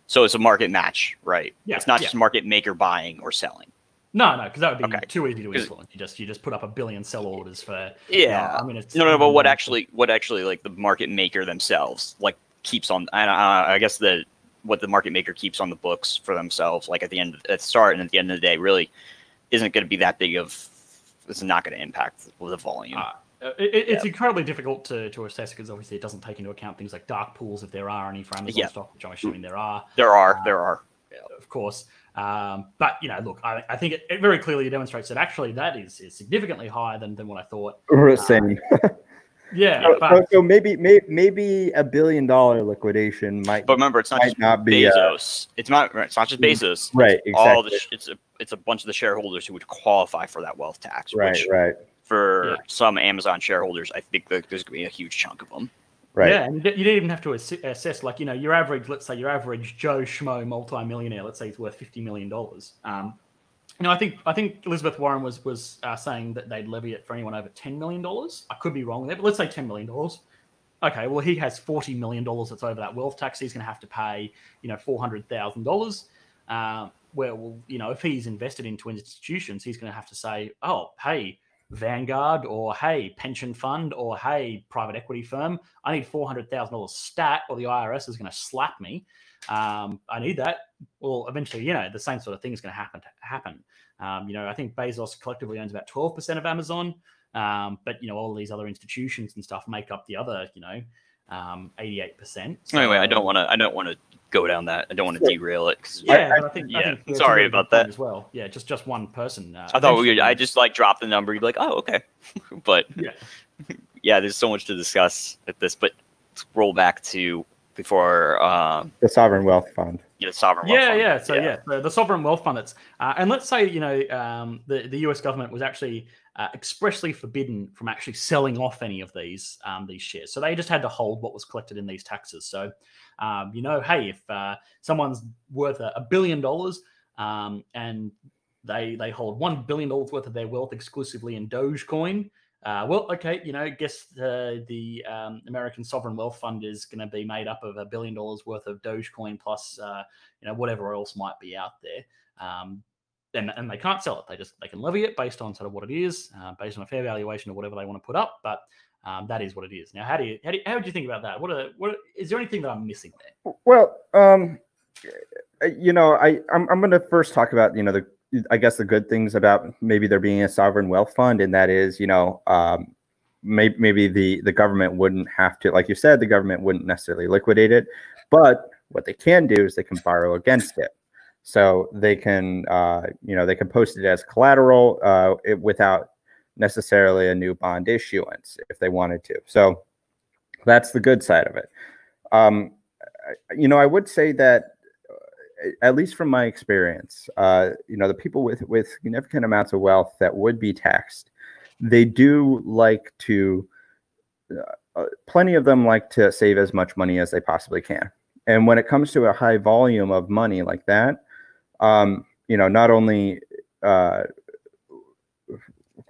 so it's a market match, right? Yeah, it's not yeah. just market maker buying or selling. No, no, because that would be Okay. too easy to influence. You just you just put up a billion sell orders for you know, Yeah. I mean, it's No, no, but what actually, what actually, like the market maker themselves, like keeps on. I guess the what the market maker keeps on the books for themselves, like at the end, at the start, and at the end of the day, really isn't going to be that big of. It's not going to impact the volume. Uh, it, it- it's incredibly difficult to, to assess because obviously it doesn't take into account things like dark pools if there are any for Amazon Yeah. stock, which I'm assuming there are. there are, uh, there are. of course. Um, but you know, look, I, I think it, it very clearly demonstrates that actually that is, is significantly higher than, than what I thought. We're saying. Yeah, So, but so maybe may, maybe a billion dollar liquidation might But remember, it's not just not be uh, Bezos. it's not. It's not just Bezos. right It's all the. It's a. It's a bunch of the shareholders who would qualify for that wealth tax. right Which right for Yeah. some Amazon shareholders, I think that there's going to be a huge chunk of them. right yeah, and you don't even have to ass- assess like you know your average. Let's say your average Joe Schmo multi-millionaire. Let's say he's worth fifty million dollars. Um, you know, I think I think Elizabeth Warren was was uh, saying that they'd levy it for anyone over ten million dollars. I could be wrong there, but let's say ten million dollars. Okay, well he has forty million dollars that's over that wealth tax. He's going to have to pay you know four hundred thousand dollars. Um, where well, you know, if he's invested into institutions, he's going to have to say, oh, hey, Vanguard or hey, pension fund or hey, private equity firm, I need four hundred thousand dollars stat, or the IRS is going to slap me. Um, I need that. Well, eventually, you know, the same sort of thing is going to happen. Happen. Um, you know, I think Bezos collectively owns about twelve percent of Amazon, um, but you know, all these other institutions and stuff make up the other, you know, um, eighty-eight percent. Anyway, I don't want to. I don't want to go down that. I don't want to Sure. derail it because Yeah, I- but I think. yeah, I think sorry about that. as well. Yeah, just just one person. Uh, I thought we. eventually- I just like dropped the number. You'd be like, oh, okay, but Yeah. yeah, there's so much to discuss at this. But let's roll back to before um, the sovereign wealth fund Yeah, know, sovereign. wealth yeah, fund. yeah. So yeah, the, the sovereign wealth fund. That's uh, and let's say you know um, the the U.S. government was actually uh, expressly forbidden from actually selling off any of these um, these shares. So they just had to hold what was collected in these taxes. So um, you know, hey, if uh, someone's worth a, a billion dollars um, and they they hold one billion dollars worth of their wealth exclusively in Dogecoin. Uh, well, okay, you know, guess the the um, American sovereign wealth fund is going to be made up of a billion dollars worth of Dogecoin plus, uh, you know, whatever else might be out there. Um, and, and they can't sell it. They just they can levy it based on sort of what it is, uh, based on a fair valuation or whatever they want to put up. But um, that is what it is. Now, how do you how do you, how would you think about that? What are what is there anything that I'm missing there? Well, um, uh, you know, I I'm, I'm going to first talk about you know the I guess the good things about maybe there being a sovereign wealth fund, and that is you know um, maybe maybe the the government wouldn't have to, like you said, the government wouldn't necessarily liquidate it, but what they can do is they can borrow against it. So they can, uh, you know, they can post it as collateral uh, it, without necessarily a new bond issuance if they wanted to. So that's the good side of it. Um, you know, I would say that, uh, at least from my experience, uh, you know, the people with with significant amounts of wealth that would be taxed, they do like to. Uh, uh, plenty of them like to save as much money as they possibly can. And when it comes to a high volume of money like that, um, you know, not only uh,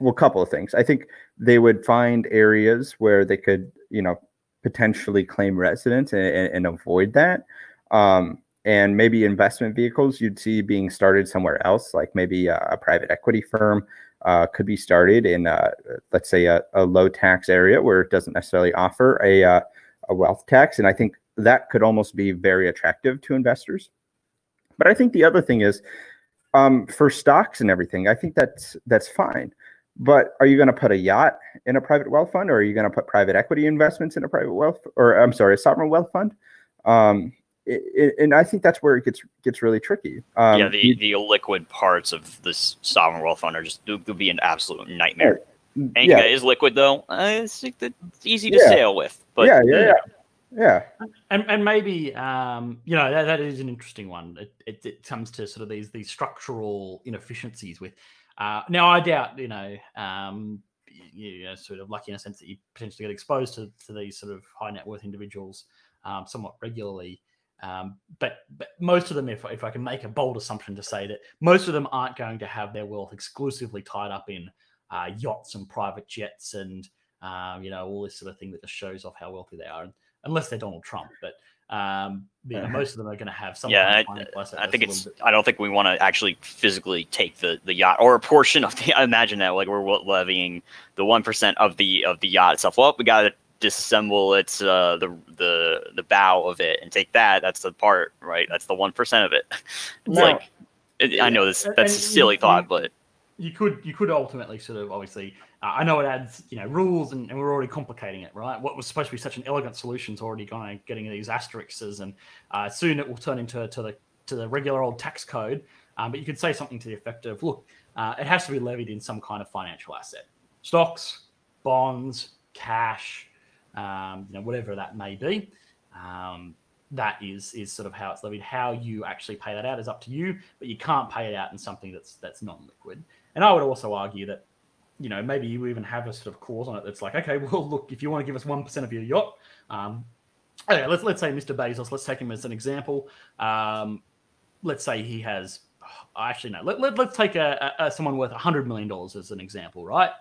well, a couple of things. I think they would find areas where they could, you know, potentially claim residence and, and, and avoid that. Um, and maybe investment vehicles you'd see being started somewhere else, like maybe a, a private equity firm uh, could be started in, uh, let's say, a, a, low tax area where it doesn't necessarily offer a, uh, a wealth tax. And I think that could almost be very attractive to investors. But I think the other thing is um, for stocks and everything, I think that's that's fine. But are you going to put a yacht in a private wealth fund, or are you going to put private equity investments in a private wealth, or I'm sorry, a sovereign wealth fund? Um, it, it, and I think that's where it gets gets really tricky. Um, yeah, the, the liquid parts of this sovereign wealth fund are just would be an absolute nightmare. Anything yeah. that is liquid though, uh, it's, it's, easy to yeah. sail with. But yeah, yeah, yeah. Yeah, and and maybe um, you know that, that is an interesting one. It, it, it comes to sort of these these structural inefficiencies with. Uh, now I doubt you know um, you know sort of lucky in a sense that you potentially get exposed to, to these sort of high net worth individuals um, somewhat regularly. Um, but but most of them, if if I can make a bold assumption to say that most of them aren't going to have their wealth exclusively tied up in uh, yachts and private jets and um, you know all this sort of thing that just shows off how wealthy they are. Unless they're Donald Trump. But um, you know, most of them are going to have some. Yeah, kind of I, I think it's. Bit. I don't think we want to actually physically take the the yacht or a portion of the. I imagine that like we're levying the one percent of the of the yacht itself. Well, we got to disassemble its uh the the the bow of it and take that. That's the part, right? That's the one percent of it. It's no. like I know this that's a silly thought, but you could you could ultimately sort of obviously I know it adds you know rules and, and, we're already complicating it right? What was supposed to be such an elegant solution is already kind of getting these asterisks and uh, soon it will turn into to the to the regular old tax code. Um, but you could say something to the effect of look uh, it has to be levied in some kind of financial asset. Stocks bonds cash um, you know whatever that may be. Um, that is is sort of how it's levied. How you actually pay that out is up to you but you can't pay it out in something that's that's non-liquid. And I would also argue that, you know, maybe you even have a sort of clause on it that's like, okay, well, look, if you want to give us one percent of your yacht, um, okay, let's let's say Mr. Bezos, let's take him as an example. Um, let's say he has, oh, actually no, let, let, us take a, a, someone worth hundred million dollars as an example, right?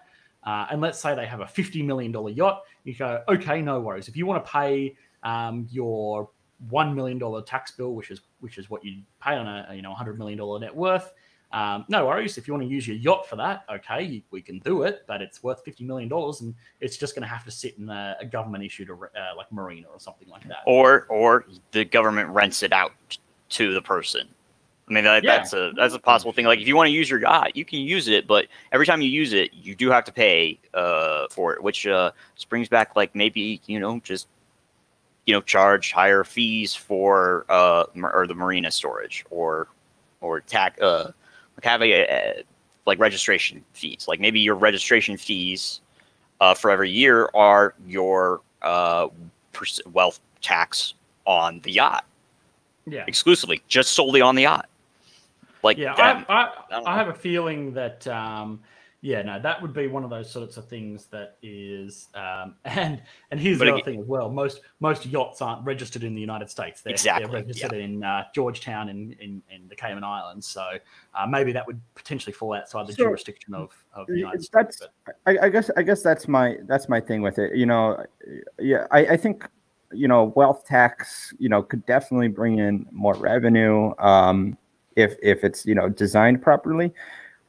Uh, and let's say they have a fifty million dollar yacht. You go, okay, no worries. If you want to pay um, your one million dollar tax bill, which is which is what you pay on a you know hundred million dollar net worth, um, no worries. If you want to use your yacht for that, okay, we can do it, but it's worth $50 million and it's just going to have to sit in a, a government issued uh, like marina or something like that. Or, or the government rents it out to the person. I mean, that, yeah. that's a that's a possible thing. Like, if you want to use your yacht, you can use it, but every time you use it, you do have to pay uh, for it, which uh, brings back like maybe you know just you know charge higher fees for uh or the marina storage or or tax uh have a, a like registration fees. Like maybe your registration fees uh, for every year are your uh, wealth tax on the yacht. Yeah. Exclusively, just solely on the yacht. Like yeah, that, I, I, I, I have a feeling that um, yeah, no, that would be one of those sorts of things that is, um, and and here's but the other thing as well. Most most yachts aren't registered in the United States. They're, exactly. they're registered in uh, Georgetown in, in, in the Cayman Islands. So uh, maybe that would potentially fall outside the so, jurisdiction of, of the United that's, States. I, I, guess I guess that's my that's my thing with it. You know, yeah, I, I think you know wealth tax you know could definitely bring in more revenue um, if if it's you know designed properly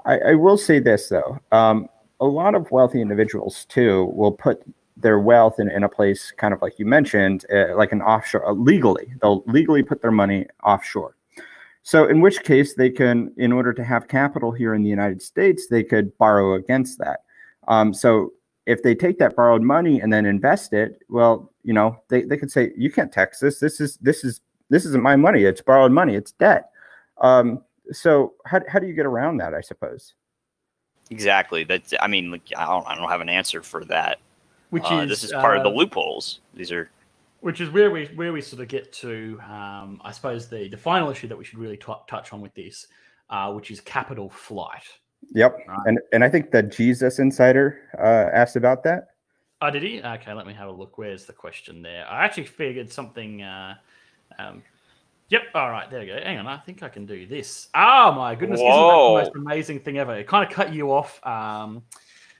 I, I will say this though. Um, a lot of wealthy individuals too will put their wealth in, in a place kind of like you mentioned, uh, like an offshore uh, legally. They'll legally put their money offshore. So in which case they can, in order to have capital here in the United States, they could borrow against that. Um, so if they take that borrowed money and then invest it, well, you know, they, they could say, you can't tax this. This is this is this isn't my money. It's borrowed money. It's debt. Um, so how, how do you get around that i suppose? Exactly. That's i mean like, I, don't, I don't have an answer for that. Which uh, is this is part uh, of the uh, loopholes. These are which is where we where we sort of get to um, i suppose the the final issue that we should really t- touch on with this uh, which is capital flight. Yep. Right? and and i think the jesus insider uh, asked about that. Oh did he? Okay let me have a look. Where's the question there? I actually figured something uh, um, Yep. All right. There we go. Hang on. I think I can do this. Oh my goodness! Whoa. Isn't that the most amazing thing ever? It kind of cut you off. Um,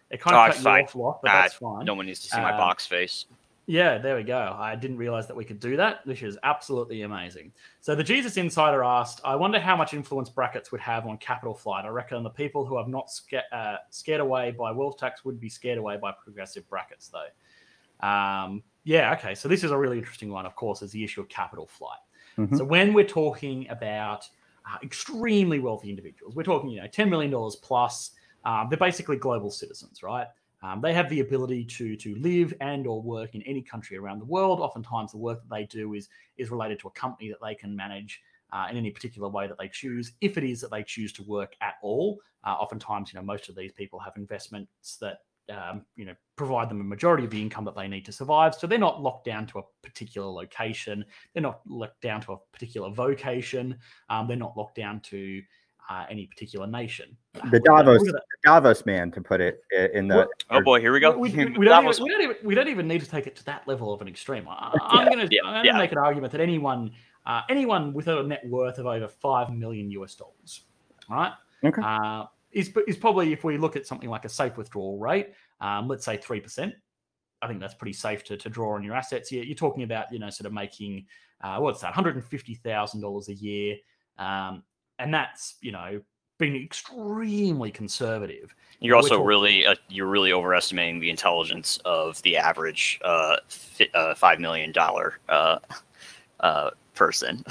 it kind of oh, cut you off, Lock, but uh, that's fine. No one needs to see uh, my box face. Yeah, there we go. I didn't realize that we could do that, which is absolutely amazing. So the Jesus Insider asked, I wonder how much influence brackets would have on capital flight. I reckon the people who have not sca- uh, scared away by wealth tax would be scared away by progressive brackets, though. Um, yeah, okay. So this is a really interesting one, of course, is the issue of capital flight. Mhm. So when we're talking about uh, extremely wealthy individuals, we're talking, you know, $10 million plus, um, they're basically global citizens, right? Um, they have the ability to to live and or work in any country around the world. Oftentimes, the work that they do is is related to a company that they can manage uh, in any particular way that they choose. If it is that they choose to work at all, uh, oftentimes, you know, most of these people have investments that um, you know provide them a majority of the income that they need to survive. So they're not locked down to a particular location. They're not locked down to a particular vocation. Um, they're not locked down to uh, any particular nation. The Look Davos, look at that. the Davos man, to put it in the. Well, Oh boy, here we go. We, we- we don't even, we, don't even, we, don't even, we don't even need to take it to that level of an extreme. I, I'm going to Yeah, gonna yeah. make an argument that anyone uh, anyone with a net worth of over five million US dollars, all right, Okay. uh, is is probably if we look at something like a safe withdrawal rate, um, let's say three percent. I think that's pretty safe to, to draw on your assets. You're, you're talking about you know sort of making uh, what's that, one hundred and fifty thousand dollars a year, um, and that's you know being extremely conservative. You're also talking- really uh, you're really overestimating the intelligence of the average uh, fi- uh, five million dollar uh, uh, person.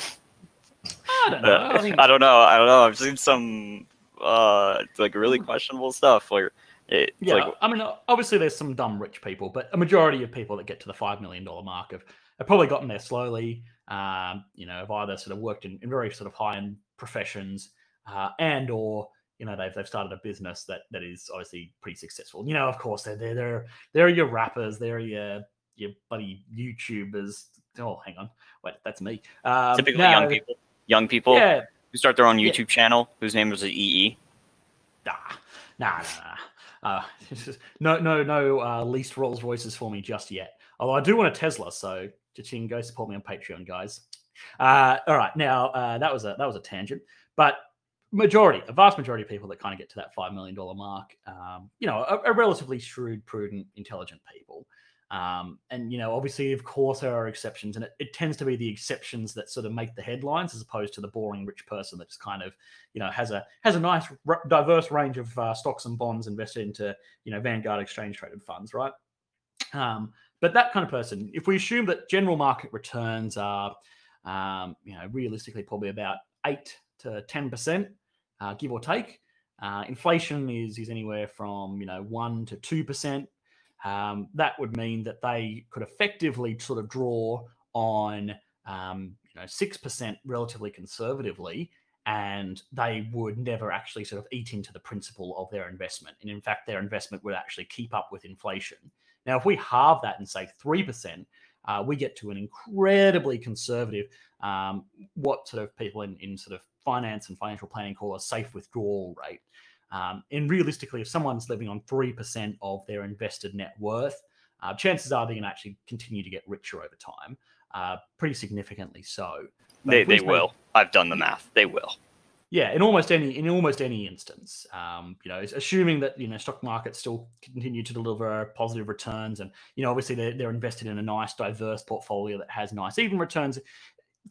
I don't know. Uh, I think I don't know. I don't know. I've seen some uh, it's like really questionable stuff where it's Yeah, like I mean, obviously there's some dumb rich people, but a majority of people that get to the five million dollar mark have, have probably gotten there slowly. Um, you know, have either sort of worked in, in very sort of high end professions, uh, and or you know they've they've started a business that that is obviously pretty successful. You know, of course they're they're they're, they're your rappers, they're your your bloody YouTubers. Oh, hang on, wait, that's me. Um, typically no, young people, young people Yeah, who start their own Yeah. YouTube channel whose name is EE. Nah, nah, nah, nah. Uh, no, no, no. Uh, least Rolls Royces for me just yet. Although I do want a Tesla, so Ching, go support me on Patreon, guys. Uh, all right, now uh, that was a that was a tangent, but majority, a vast majority of people that kind of get to that five million dollar mark, um, you know, are, are relatively shrewd, prudent, intelligent people. Um, and you know, obviously, of course, there are exceptions, and it, it tends to be the exceptions that sort of make the headlines, as opposed to the boring rich person that just kind of, you know, has a has a nice r- diverse range of uh, stocks and bonds invested into, you know, Vanguard exchange traded funds, right? Um, but that kind of person, if we assume that general market returns are, um, you know, realistically probably about eight to ten percent, uh, give or take. Uh, inflation is is anywhere from you know one to two percent. Um, that would mean that they could effectively sort of draw on um, you know six percent relatively conservatively, and they would never actually sort of eat into the principal of their investment. And in fact, their investment would actually keep up with inflation. Now, if we halve that and say three percent, uh, we get to an incredibly conservative, um, what sort of people in, in sort of finance and financial planning call a safe withdrawal rate. Um, and realistically, if someone's living on 3% of their invested net worth, uh, chances are they're going to actually continue to get richer over time, uh, pretty significantly so. But They they will. I've done the math. They will. Yeah, in almost any in almost any instance, um, you know, assuming that you know stock markets still continue to deliver positive returns, and you know, obviously they're, they're invested in a nice, diverse portfolio that has nice even returns.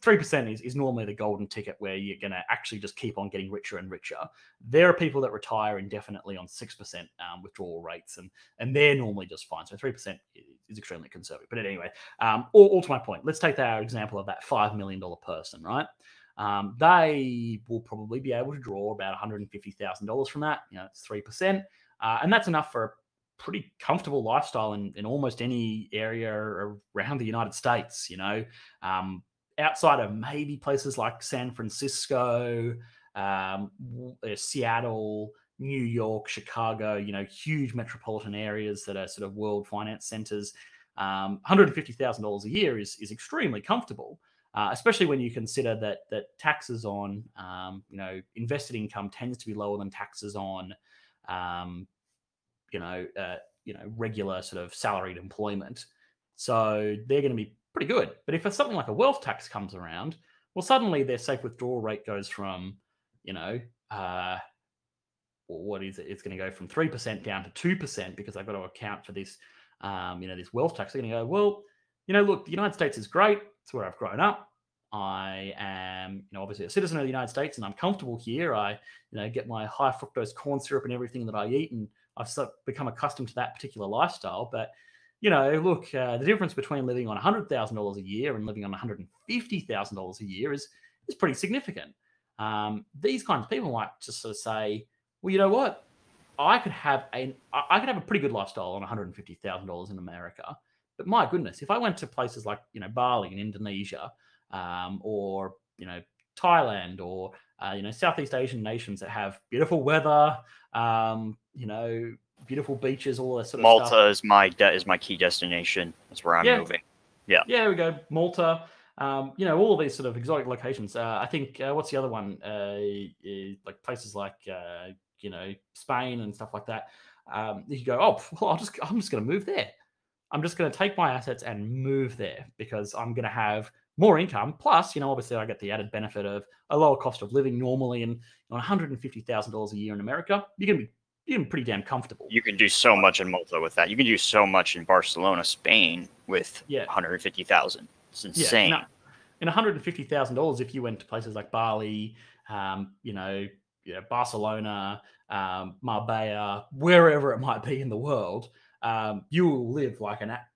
Three percent is, is normally the golden ticket where you're going to actually just keep on getting richer and richer. There are people that retire indefinitely on six percent um, withdrawal rates, and and they're normally just fine. So three percent is extremely conservative. But anyway, um, all, all to my point. Let's take our example of that five million dollar person, right? um, they will probably be able to draw about $150,000 from that. You know, it's 3%. Uh, and that's enough for a pretty comfortable lifestyle in, in almost any area around the United States, you know, um, outside of maybe places like San Francisco, um, uh, Seattle, New York, Chicago, you know, huge metropolitan areas that are sort of world finance centers. Um, $150,000 a year is, is extremely comfortable uh, especially when you consider that that taxes on um, you know invested income tends to be lower than taxes on um, you know uh, you know regular sort of salaried employment. So they're going to be pretty good. But if something like a wealth tax comes around, well, suddenly their safe withdrawal rate goes from you know uh, what is it? It's going to go from three percent down to two percent because I've got to account for this um, you know this wealth tax. They're going to go well you know, look, the United States is great. It's where I've grown up. I am, you know, obviously a citizen of the United States, and I'm comfortable here. I, you know, get my high fructose corn syrup and everything that I eat, and I've become accustomed to that particular lifestyle. But, you know, look, uh, the difference between living on hundred thousand dollars a year and living on one hundred and fifty thousand dollars a year is is pretty significant. Um, these kinds of people might just sort of say, well, you know what, I could have a I could have a pretty good lifestyle on one hundred and fifty thousand dollars in America. But my goodness, if I went to places like you know Bali in Indonesia, um, or you know Thailand or uh, you know Southeast Asian nations that have beautiful weather, um, you know beautiful beaches, all that sort of Malta stuff. Malta is my de- is my key destination. That's where I'm yeah. moving. Yeah. Yeah, we go Malta. Um, you know all these sort of exotic locations. Uh, I think uh, what's the other one? Uh, like places like uh, you know Spain and stuff like that. Um, you go, oh, well, I'll just I'm just going to move there. I'm just going to take my assets and move there because I'm going to have more income. Plus, you know, obviously I get the added benefit of a lower cost of living normally and $150,000 a year in America. You're going to be you're going to be pretty damn comfortable. You can do so much in Malta with that. You can do so much in Barcelona, Spain with yeah. 150,000. It's insane. Yeah, in $150,000 if you went to places like Bali, um, you know, you know, Barcelona, um, Marbella, wherever it might be in the world, um, you will live like an a-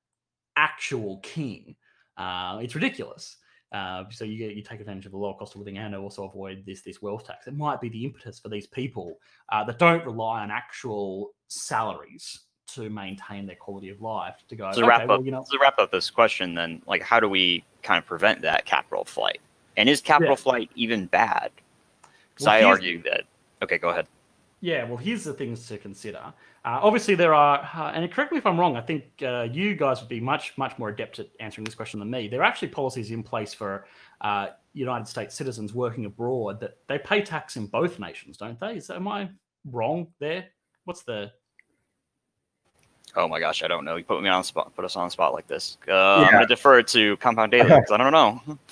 actual king. Uh, it's ridiculous. Uh, so you get, you take advantage of the lower cost of living and also avoid this this wealth tax. It might be the impetus for these people uh, that don't rely on actual salaries to maintain their quality of life to go. So okay, wrap up, well, you know, to wrap up this question, then, like, how do we kind of prevent that capital flight? And is capital Yeah. flight even bad? Because Well, I argue that. Okay, go ahead. Yeah, well, here's the things to consider. Uh, obviously, there are, uh, and correct me if I'm wrong. I think uh, you guys would be much, much more adept at answering this question than me. There are actually policies in place for uh, United States citizens working abroad that they pay tax in both nations, don't they? So, am I wrong there? What's the? Oh my gosh, I don't know. You put me on the spot, put us on the spot like this. Uh, I'm gonna defer to Compound Daily because I don't know.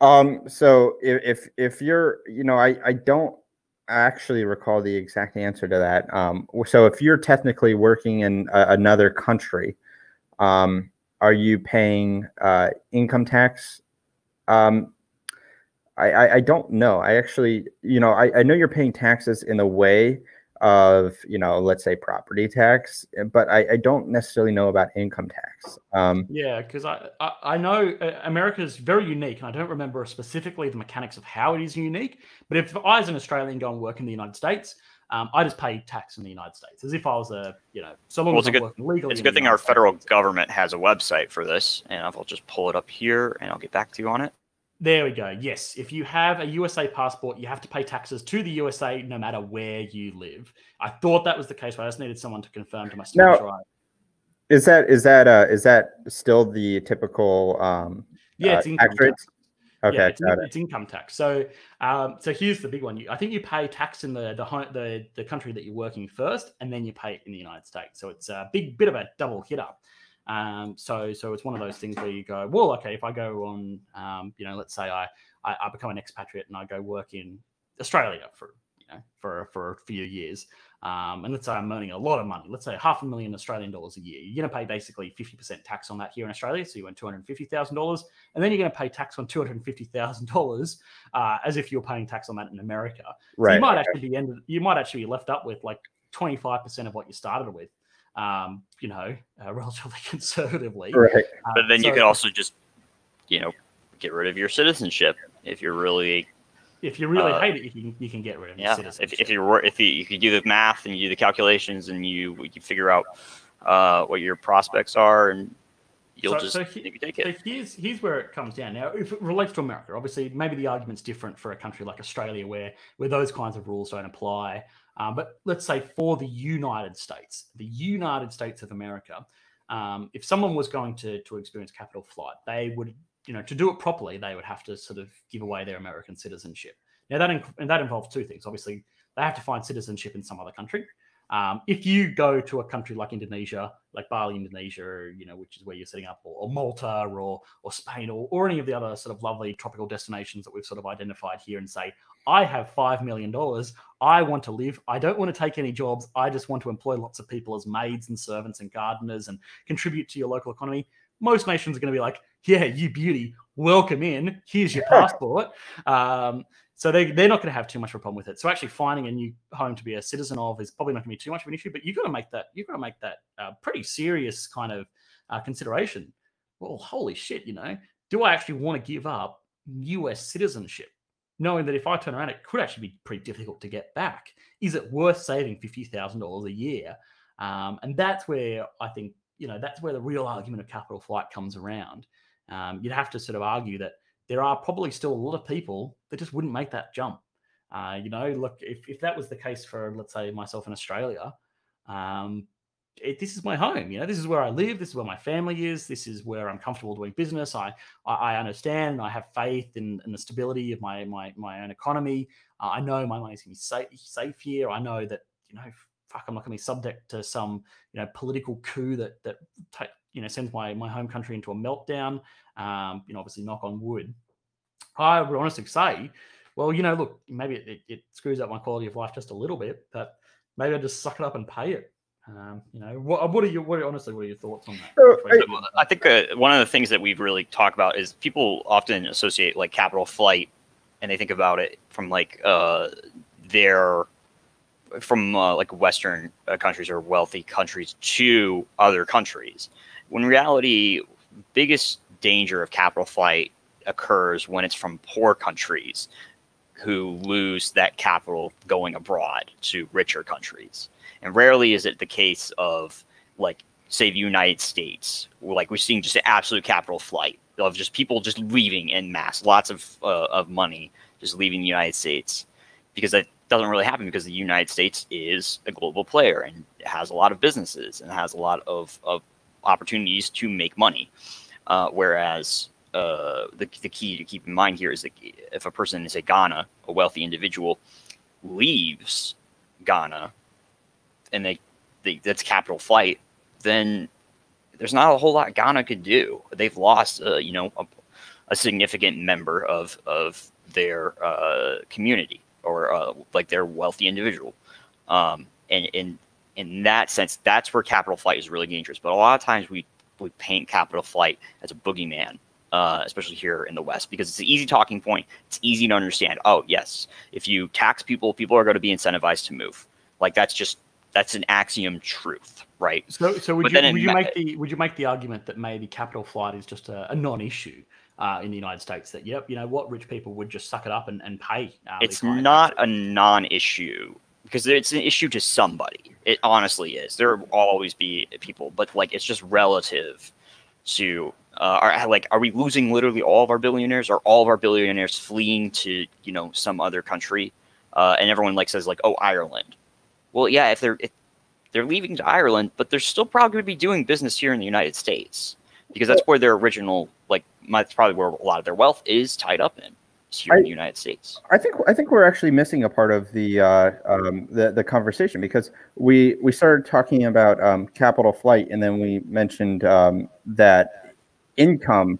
Um, so if, if if you're, you know, I I don't actually recall the exact answer to that. Um, so if you're technically working in a, another country, um, are you paying uh, income tax? Um, I, I I don't know. I actually, you know, I I know you're paying taxes in the way of, you know, let's say property tax, but I I don't necessarily know about income tax. Um, Yeah, because I, I I know uh, America is very unique, and I don't remember specifically the mechanics of how it is unique. But if I, as an Australian, go and work in the United States, um, I just pay tax in the United States as if I was a, you know, so long Well, as it's a I'm good- working legally. It's a good the thing our United States. federal government has a website for this, and I'll just pull it up here and I'll get back to you on it. There we go. Yes, if you have a USA passport, you have to pay taxes to the USA no matter where you live. I thought that was the case, but I just needed someone to confirm to my Now- students. right. Is that is that uh is that still the typical um Yeah, uh, it's income tax. Okay, yeah, it's, in- it. it's income tax. So, um, so here's the big one. You, I think you pay tax in the the, the the country that you're working first, and then you pay it in the United States. So it's a big bit of a double hitter. Um, so so it's one of those things where you go, well, okay, if I go on, um, you know, let's say I, I I become an expatriate and I go work in Australia for you know for for a few years, um, and let's say I'm earning a lot of money, let's say half a million Australian dollars a year, you're going to pay basically 50% tax on that here in Australia. So you earn $250,000, and then you're going to pay tax on $250,000 uh, as if you're paying tax on that in America. So Right. you might actually be ended, you might actually be left up with like 25% of what you started with, um, you know, uh, relatively conservatively. Right. Uh, But then you so could also just, you know, get rid of your citizenship if you're really, if you really uh, hate it, you can you can get rid of your yeah. If, citizenship. if you're if you, you can do the math and you do the calculations and you you figure out uh, what your prospects are and you'll So- just so he- maybe take So it. here's here's where it comes down. Now, if it relates to America, obviously, maybe the argument's different for a country like Australia, where where those kinds of rules don't apply. Um, but let's say for the United States, the United States of America, um, if someone was going to to experience capital flight, they would, you know, to do it properly, they would have to sort of give away their American citizenship. Now that and that involves two things. Obviously, they have to find citizenship in some other country. Um, if you go to a country like Indonesia, like Bali, Indonesia, you know, which is where you're setting up, or, or Malta, or or Spain, or, or any of the other sort of lovely tropical destinations that we've sort of identified here, and say, I have five million dollars. I want to live. I don't want to take any jobs. I just want to employ lots of people as maids and servants and gardeners and contribute to your local economy. most nations are going to be like, yeah, you beauty, welcome in. Here's your passport. Um, so they, they're not going to have too much of a problem with it. So actually finding a new home to be a citizen of is probably not going to be too much of an issue, but you've got to make that, you've got to make that uh, pretty serious kind of uh, consideration. Well, holy shit, you know, do I actually want to give up US citizenship? Knowing that if I turn around, it could actually be pretty difficult to get back. Is it worth saving $50,000 a year? Um, and that's where I think, you know, that's where the real argument of capital flight comes around. Um, you'd have to sort of argue that there are probably still a lot of people that just wouldn't make that jump. Uh, you know, look, if, if that was the case for, let's say, myself in Australia, um, it, this is my home. You know, this is where I live. This is where my family is. This is where I'm comfortable doing business. I I, I understand and I have faith in, in, the stability of my my my own economy. Uh, I know my money's gonna be safe safe here. I know that you know, fuck, I'm not gonna be subject to some you know political coup that that take, you know sends my my home country into a meltdown. Um, you know, obviously, knock on wood. I would honestly say, well, you know, look, maybe it, it, it screws up my quality of life just a little bit, but maybe I just suck it up and pay it um, you know, what, what are your what are, honestly what are your thoughts on that? I, I, think uh, one of the things that we've really talked about is people often associate like capital flight, and they think about it from like uh, their from uh, like Western uh, countries or wealthy countries to other countries. When reality, biggest danger of capital flight occurs when it's from poor countries who lose that capital going abroad to richer countries. And rarely is it the case of like say the United States, like we're seeing just an absolute capital flight of just people just leaving in mass, lots of uh, of money just leaving the United States, because that doesn't really happen because the United States is a global player and has a lot of businesses and has a lot of, of opportunities to make money. Uh, whereas uh, the, the key to keep in mind here is that if a person is a Ghana, a wealthy individual, leaves Ghana and they, they that's capital flight, then there's not a whole lot Ghana could do. They've lost, uh, you know, a, a, significant member of of their uh, community or uh, like their wealthy individual. Um, and in in that sense, that's where capital flight is really dangerous. But a lot of times we we paint capital flight as a boogeyman. Uh, especially here in the West, because it's an easy talking point. It's easy to understand. Oh, yes, if you tax people, people are going to be incentivized to move. Like that's just that's an axiom truth, right? So, so would but you would you make the would you make the argument that maybe capital flight is just a, a non-issue uh, in the United States? That yep, you know what, rich people would just suck it up and, and pay. Uh, it's not a non-issue because it's an issue to somebody. It honestly is. There will always be people, but like it's just relative to uh, are like are we losing literally all of our billionaires? Are all of our billionaires fleeing to you know some other country? Uh, and everyone like says like oh Ireland well, yeah, if they're if they're leaving to Ireland, but they're still probably going to be doing business here in the United States because that's where their original like that's probably where a lot of their wealth is tied up in here I, in the United States. I think I think we're actually missing a part of the uh, um, the the conversation because we we started talking about um, capital flight and then we mentioned um, that income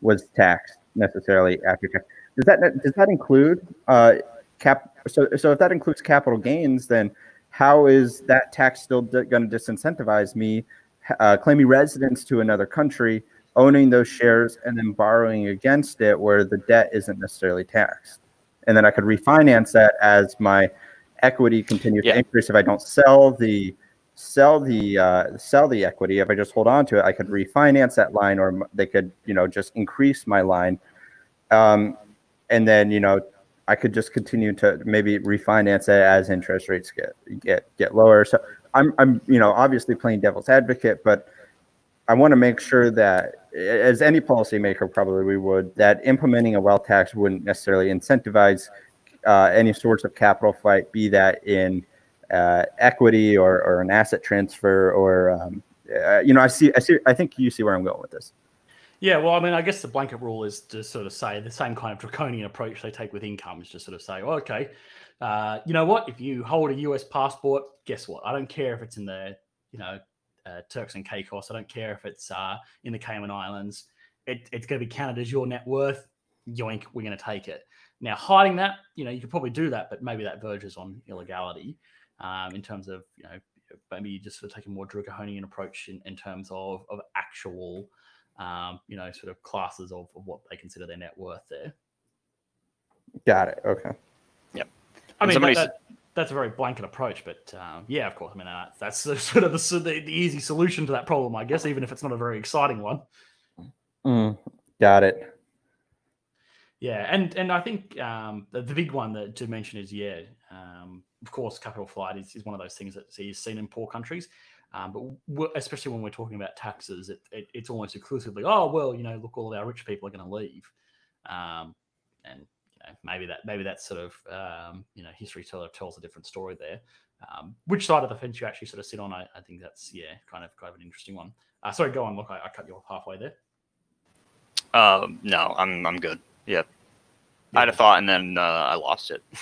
was taxed necessarily after tax. Does that does that include uh, cap? So so if that includes capital gains, then how is that tax still d- going to disincentivize me uh, claiming residence to another country, owning those shares, and then borrowing against it where the debt isn't necessarily taxed? And then I could refinance that as my equity continues yeah. to increase. If I don't sell the sell the uh, sell the equity, if I just hold on to it, I could refinance that line, or they could you know just increase my line. Um, and then you know I could just continue to maybe refinance it as interest rates get get get lower. So I'm I'm you know obviously playing devil's advocate, but I want to make sure that as any policymaker probably we would that implementing a wealth tax wouldn't necessarily incentivize uh, any sorts of capital flight, be that in uh, equity or, or an asset transfer or um, uh, you know I see I see I think you see where I'm going with this. Yeah, well, I mean, I guess the blanket rule is to sort of say the same kind of draconian approach they take with income is to sort of say, well, okay, uh, you know what? If you hold a US passport, guess what? I don't care if it's in the, you know, uh, Turks and Caicos. I don't care if it's uh, in the Cayman Islands. It, it's going to be counted as your net worth. Yoink, we're going to take it. Now, hiding that, you know, you could probably do that, but maybe that verges on illegality um, in terms of, you know, maybe you just sort of take a more draconian approach in, in terms of, of actual um, you know, sort of classes of, of what they consider their net worth there. Got it. Okay. Yep. I And mean, somebody that, that- that's a very blanket approach, but um, yeah, of course. I mean, uh, that's the, sort of the, the, the easy solution to that problem, I guess, even if it's not a very exciting one. Mm, got it. Yeah, and and I think um, the, the big one that to mention is yeah, um, of course, capital flight is, is one of those things that is seen in poor countries. Um, but especially when we're talking about taxes, it, it, it's almost exclusively, oh well, you know, look, all of our rich people are going to leave, um, and know, maybe that maybe that's sort of um, you know history teller tells a different story there. Um, which side of the fence you actually sort of sit on, I, I think that's yeah, kind of kind of an interesting one. Uh, sorry, go on. Look, I, I cut you off halfway there. Um, no, I'm I'm good. Yeah, I had a thought and then uh, I lost it.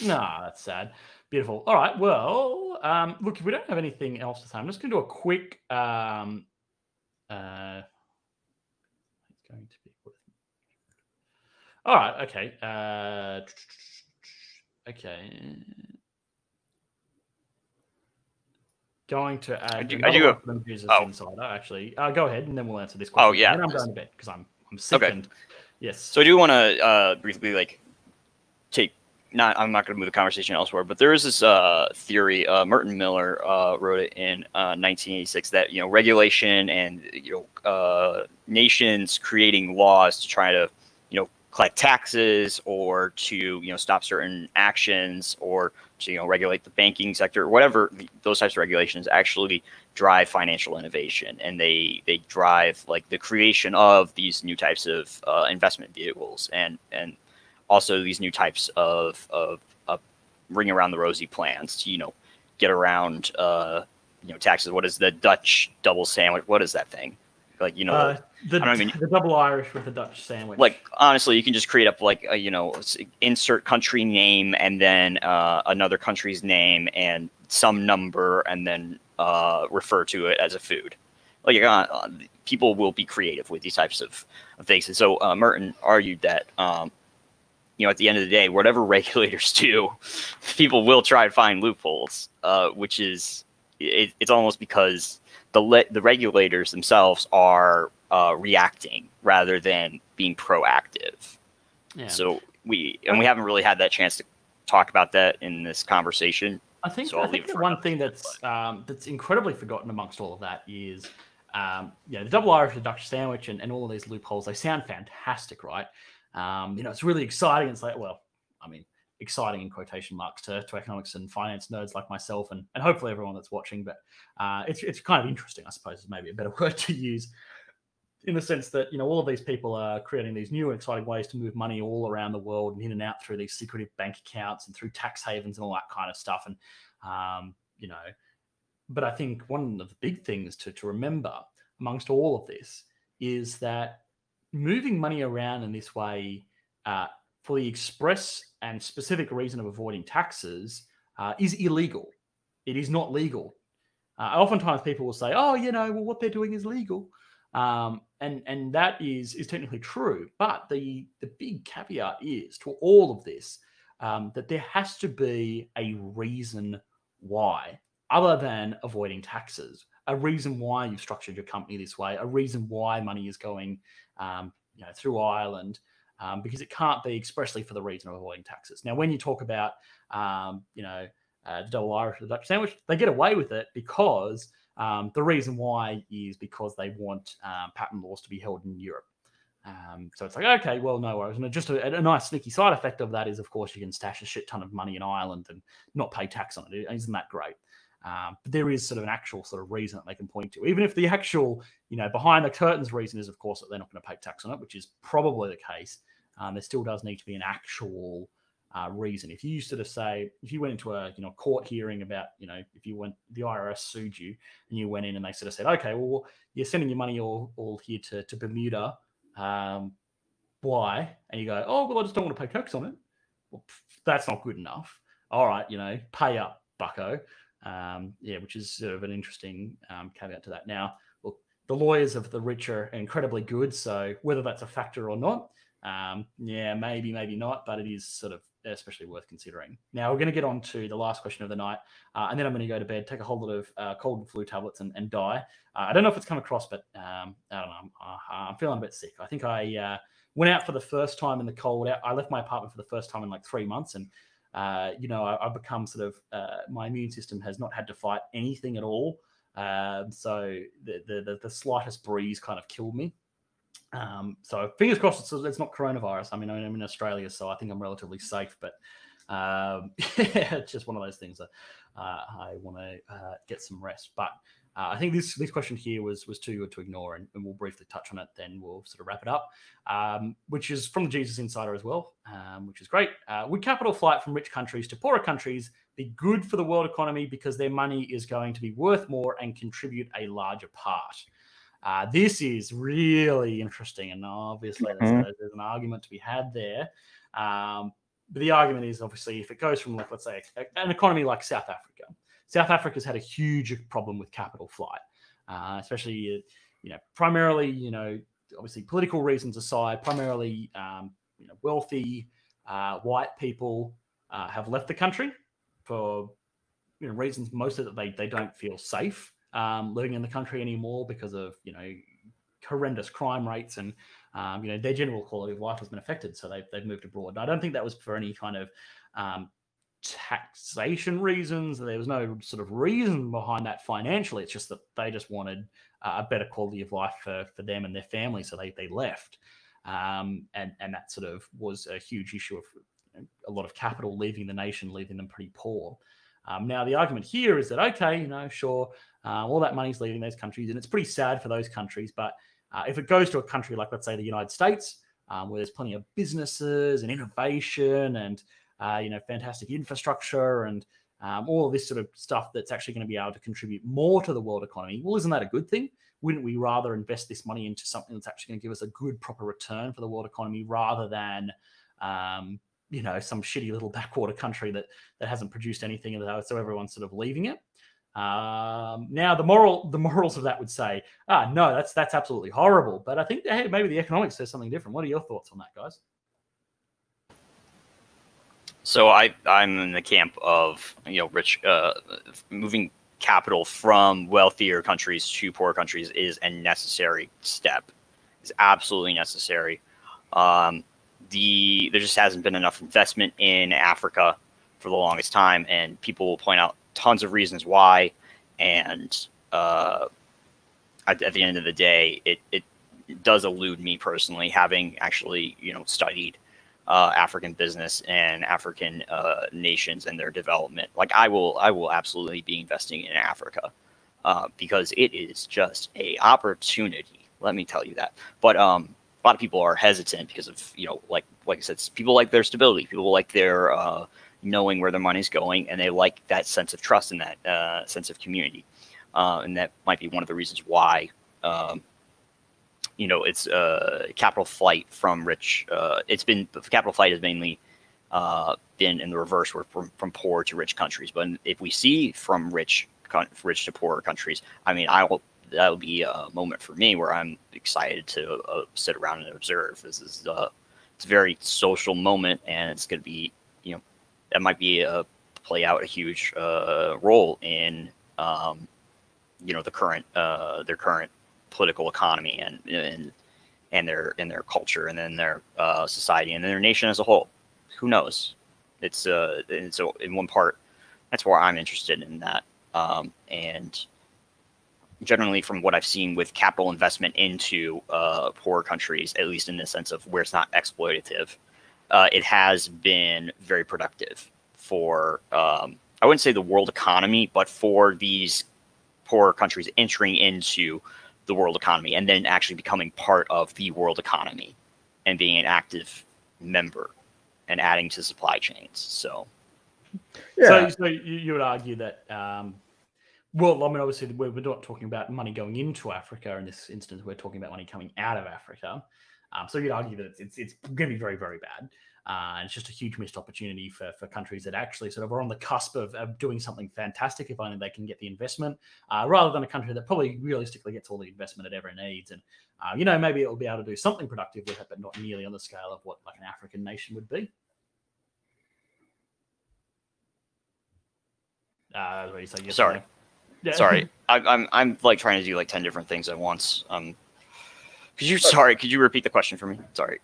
No, that's sad. Beautiful. All right. Well, um, look, if we don't have anything else to say, I'm just going to do a quick. Um, uh, it's going to All right. Okay. Uh, okay. Going to add. do- I another do one have- for the Business oh. Insider. Actually, uh, go ahead, and then we'll answer this question. Oh, yeah. And I'm going to bed because I'm I'm sick Okay. and yes. So I do want to uh, briefly like take not I'm not going to move the conversation elsewhere, but there is this uh, theory. Uh, Merton Miller uh, wrote it in uh, 1986 that you know regulation and you know uh, nations creating laws to try to you collect taxes or to you know stop certain actions or to you know regulate the banking sector, whatever those types of regulations actually drive financial innovation and they they drive like the creation of these new types of uh, investment vehicles and and also these new types of of, ring around the rosy plans to you know get around uh you know taxes. What is the dutch double sandwich? What is that thing like you know Uh, the, I don't even- the double Irish with a Dutch sandwich. like honestly you can just create up like a, you know insert country name and then uh, another country's name and some number and then uh, refer to it as a food like uh, uh, people will be creative with these types of, of things and so uh, merton argued that um, you know at the end of the day whatever regulators do people will try to find loopholes uh, which is it, it's almost because the le- the regulators themselves are uh, reacting rather than being proactive. yeah. So we and we haven't really had that chance to talk about that in this conversation. I think, So I'll think the one thing that's um, that's incredibly forgotten amongst all of that is, um, you know, the double Irish, the Dutch sandwich, and, and all of these loopholes. They sound fantastic, right? Um, you know, it's really exciting. It's like, well, I mean, exciting in quotation marks to, to economics and finance nerds like myself, and and hopefully everyone that's watching. But uh, it's it's kind of interesting, I suppose, is maybe a better word to use. In the sense that you know all of these people are creating these new and exciting ways to move money all around the world and in and out through these secretive bank accounts and through tax havens and all that kind of stuff. And um, you know, but I think one of the big things to, to remember amongst all of this is that moving money around in this way uh, for the express and specific reason of avoiding taxes uh, is illegal. It is not legal. Uh, oftentimes people will say, "Oh, you know, well, what they're doing is legal," um, and and that is is technically true. But the the big caveat is to all of this um, that there has to be a reason why, other than avoiding taxes, a reason why you've structured your company this way, a reason why money is going, um, you know, through Ireland, um, because it can't be expressly for the reason of avoiding taxes. Now, when you talk about, um, you know, uh, the double Irish the Dutch sandwich, they get away with it because um, the reason why is because they want um, patent laws to be held in Europe. Um, so it's like, okay, well, no worries. And just a, a nice sneaky side effect of that is, of course, you can stash a shit ton of money in Ireland and not pay tax on it. Isn't that great? Um, but there is sort of an actual sort of reason that they can point to, even if the actual, you know, behind the curtains reason is, of course, that they're not going to pay tax on it, which is probably the case. Um, there still does need to be an actual uh, reason. If you sort of say, if you went into a you know court hearing about, you know, if you went, the IRS sued you and you went in and they sort of said, okay, well, you're sending your money all all here to to Bermuda. Um, why? And you go, oh well, I just don't want to pay tax on it. Well, pff, that's not good enough. All right, you know, pay up, Bucko. Um, yeah, which is sort of an interesting um, caveat to that. Now, look, the lawyers of the rich are incredibly good, so whether that's a factor or not, um, yeah, maybe, maybe not, but it is sort of especially worth considering. Now we're going to get on to the last question of the night, uh, and then I'm going to go to bed, take a whole lot of uh, cold and flu tablets, and, and die. Uh, I don't know if it's come across, but um, I don't know. I'm, uh, I'm, feeling a bit sick. I think I uh, went out for the first time in the cold. I left my apartment for the first time in like three months, and uh, you know I, have become sort of my immune system has not had to fight anything at all. Um, so the, the the slightest breeze kind of killed me. Um, so fingers crossed it's, it's, not coronavirus. I mean, I'm in Australia, so I think I'm relatively safe, but um, it's just one of those things that uh, I want to uh, get some rest. But uh, I think this this question here was was too good to ignore, and, and, we'll briefly touch on it. Then we'll sort of wrap it up, um, which is from the Jesus Insider as well, um, which is great. Uh, would capital flight from rich countries to poorer countries be good for the world economy because their money is going to be worth more and contribute a larger part? Uh, this is really interesting, and obviously mm-hmm. there's, there's, an argument to be had there. Um, but the argument is obviously if it goes from like let's say an economy like South Africa, South Africa's had a huge problem with capital flight, uh, especially uh, you know primarily you know obviously political reasons aside, primarily um, you know wealthy uh, white people uh, have left the country for you know reasons mostly that they they don't feel safe um, living in the country anymore because of you know horrendous crime rates and um, you know their general quality of life has been affected so they've, they've moved abroad. I don't think that was for any kind of um, taxation reasons there was no sort of reason behind that financially it's just that they just wanted a better quality of life for, for them and their family so they, they left. Um, and and that sort of was a huge issue of a lot of capital leaving the nation leaving them pretty poor. Um, now the argument here is that okay you know sure uh, all that money's leaving those countries, and it's pretty sad for those countries. But uh, if it goes to a country like, let's say, the United States, um, where there's plenty of businesses and innovation and uh, you know fantastic infrastructure and um, all this sort of stuff that's actually going to be able to contribute more to the world economy, well, isn't that a good thing? Wouldn't we rather invest this money into something that's actually going to give us a good, proper return for the world economy rather than um, you know some shitty little backwater country that that hasn't produced anything so everyone's sort of leaving it um, now the moral, the morals of that would say, ah, no, that's that's absolutely horrible. But I think hey, maybe the economics says something different. What are your thoughts on that, guys? So I I'm in the camp of you know rich uh, moving capital from wealthier countries to poor countries is a necessary step. It's absolutely necessary. Um, the there just hasn't been enough investment in Africa for the longest time, and people will point out tons of reasons why, and uh, at, at, the end of the day, it, it does elude me personally, having actually you know studied uh, African business and African uh, nations and their development. Like I will, I will absolutely be investing in Africa uh, because it is just a opportunity. Let me tell you that. But um, a lot of people are hesitant because of you know, like like I said, people like their stability, people like their uh, knowing where their money's going, and they like that sense of trust and that uh, sense of community. Uh, and that might be one of the reasons why, um, you know, it's uh, capital flight from rich. Uh, it's been capital flight has mainly uh, been in the reverse, where from, from poor to rich countries. But if we see from rich rich to poorer countries, I mean, I will that'll be a moment for me where I'm excited to uh, sit around and observe. This is uh, it's a very social moment, and it's going to be that might be a play out a huge uh, role in um, you know the current uh, their current political economy and and and their in their culture and then their uh, society and their nation as a whole. Who knows? It's uh it's a, in one part. That's where I'm interested in that. Um, and generally, from what I've seen with capital investment into uh, poor countries, at least in the sense of where it's not exploitative, uh, it has been very productive for um, I wouldn't say the world economy, but for these poorer countries entering into the world economy and then actually becoming part of the world economy and being an active member and adding to supply chains. So, yeah. So, so you, would argue that, um, well, I mean, obviously, we're, we're not talking about money going into Africa. In this instance, we're talking about money coming out of Africa. Um, so you'd argue that it's it's, it's going to be very very bad. Uh, and it's just a huge missed opportunity for, for countries that actually sort of are on the cusp of, of doing something fantastic if only they can get the investment, uh, rather than a country that probably realistically gets all the investment it ever needs. And, uh, you know, maybe it will be able to do something productive with it, but not nearly on the scale of what like an African nation would be. Uh, sorry. Sorry. Yeah. Sorry. I, I'm, I'm like trying to do like 10 different things at once. Um, could you sorry? Could you repeat the question for me? Sorry.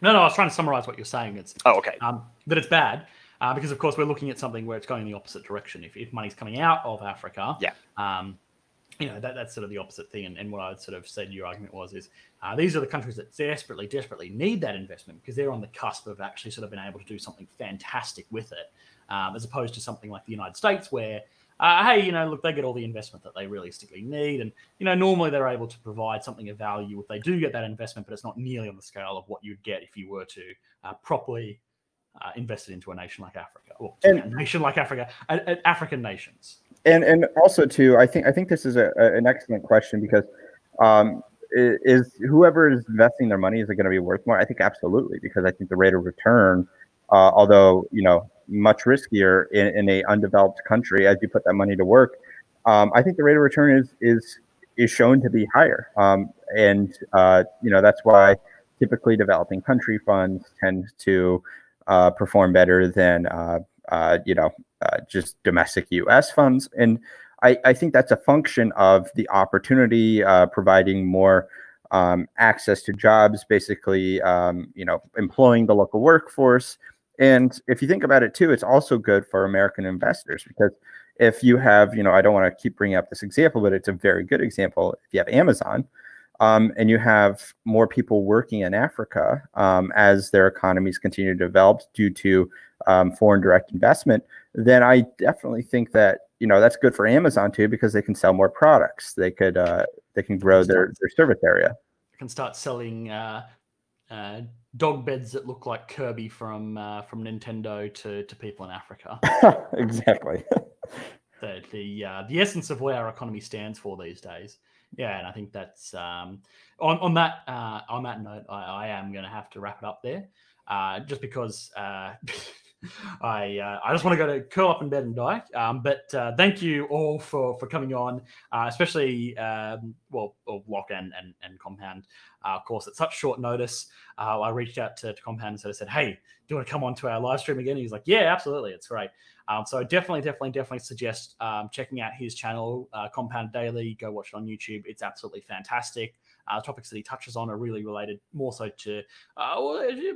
no, no. I was trying to summarize what you're saying. It's Oh, okay. um, that it's bad uh, because, of course, we're looking at something where it's going in the opposite direction. If, if money's coming out of Africa, Yeah. um, you know that, that's sort of the opposite thing. And, and what I would sort of said your argument was is uh, these are the countries that desperately, desperately need that investment because they're on the cusp of actually sort of being able to do something fantastic with it, um, as opposed to something like the United States where. Uh, hey, you know, look, they get all the investment that they realistically need, and you know, normally they're able to provide something of value if they do get that investment, but it's not nearly on the scale of what you'd get if you were to uh, properly uh, invested into a nation like Africa, or And- a nation like Africa, uh, uh, African nations. and and also too i think i think this is a, a- an excellent question because um is whoever is investing their money is it going to be worth more i think absolutely because i think the rate of return uh, although you know much riskier in, in a undeveloped country as you put that money to work um, i think the rate of return is is is shown to be higher um, and uh, you know that's why typically developing country funds tend to uh, perform better than uh, uh, you know uh, just domestic U.S. funds, and I, I think that's a function of the opportunity uh, providing more um, access to jobs, basically, um, you know, employing the local workforce. And if you think about it too, it's also good for American investors because if you have, you know, I don't want to keep bringing up this example, but it's a very good example. If you have Amazon, um, and you have more people working in Africa um, as their economies continue to develop due to um, foreign direct investment, then I definitely think that you know that's good for Amazon too because they can sell more products. They could uh, they can grow their their service area. can start selling uh, uh, dog beds that look like Kirby from uh, from Nintendo to, to people in Africa. exactly. the the uh, the essence of where our economy stands for these days. Yeah, and I think that's um, on on that uh, on that note, I, I am going to have to wrap it up there, uh, just because uh, I uh, I just want to go to curl up in bed and die. Um, but uh, thank you all for for coming on, uh, especially um, well, Lock and and, and Compound. Uh, of course, at such short notice, uh, I reached out to, to Compound and sort of said, "Hey, do you want to come on to our live stream again?" He's like, "Yeah, absolutely, it's great." Um, so definitely, definitely, definitely suggest um, checking out his channel, uh, Compound Daily. Go watch it on YouTube. It's absolutely fantastic. Uh, topics that he touches on are really related more so to uh,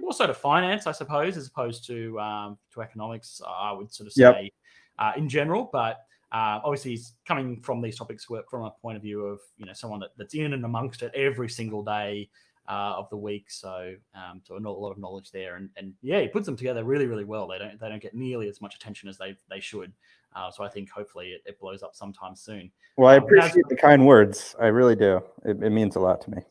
more so to finance, I suppose, as opposed to um, to economics. I would sort of say Yep. uh, in general, but. Uh, obviously, he's coming from these topics from a point of view of you know someone that, that's in and amongst it every single day uh, of the week. So, um, so a lot of knowledge there, and and yeah, he puts them together really, really well. They don't they don't get nearly as much attention as they they should. Uh, so I think hopefully it, it blows up sometime soon. Well, I Um, appreciate the kind words. I really do. It, it means a lot to me.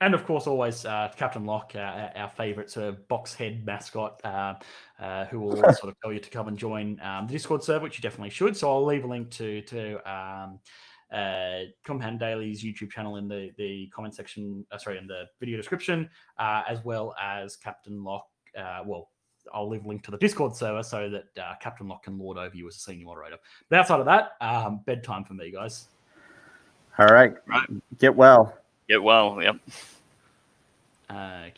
And of course, always uh, Captain Lock, uh, our- our favourite sort of box head mascot, uh, uh, who will sort of tell you to come and join um, the Discord server, which you definitely should. So I'll leave a link to to um, uh, Compound Daily's YouTube channel in the the comment section. Uh, sorry, in the video description, uh, as well as Captain Lock. Uh, well, I'll leave a link to the Discord server so that uh, Captain Lock can lord over you as a senior moderator. But outside of that, um, bedtime for me, guys. All right. Right. Get well. Get well. Yep. Uh,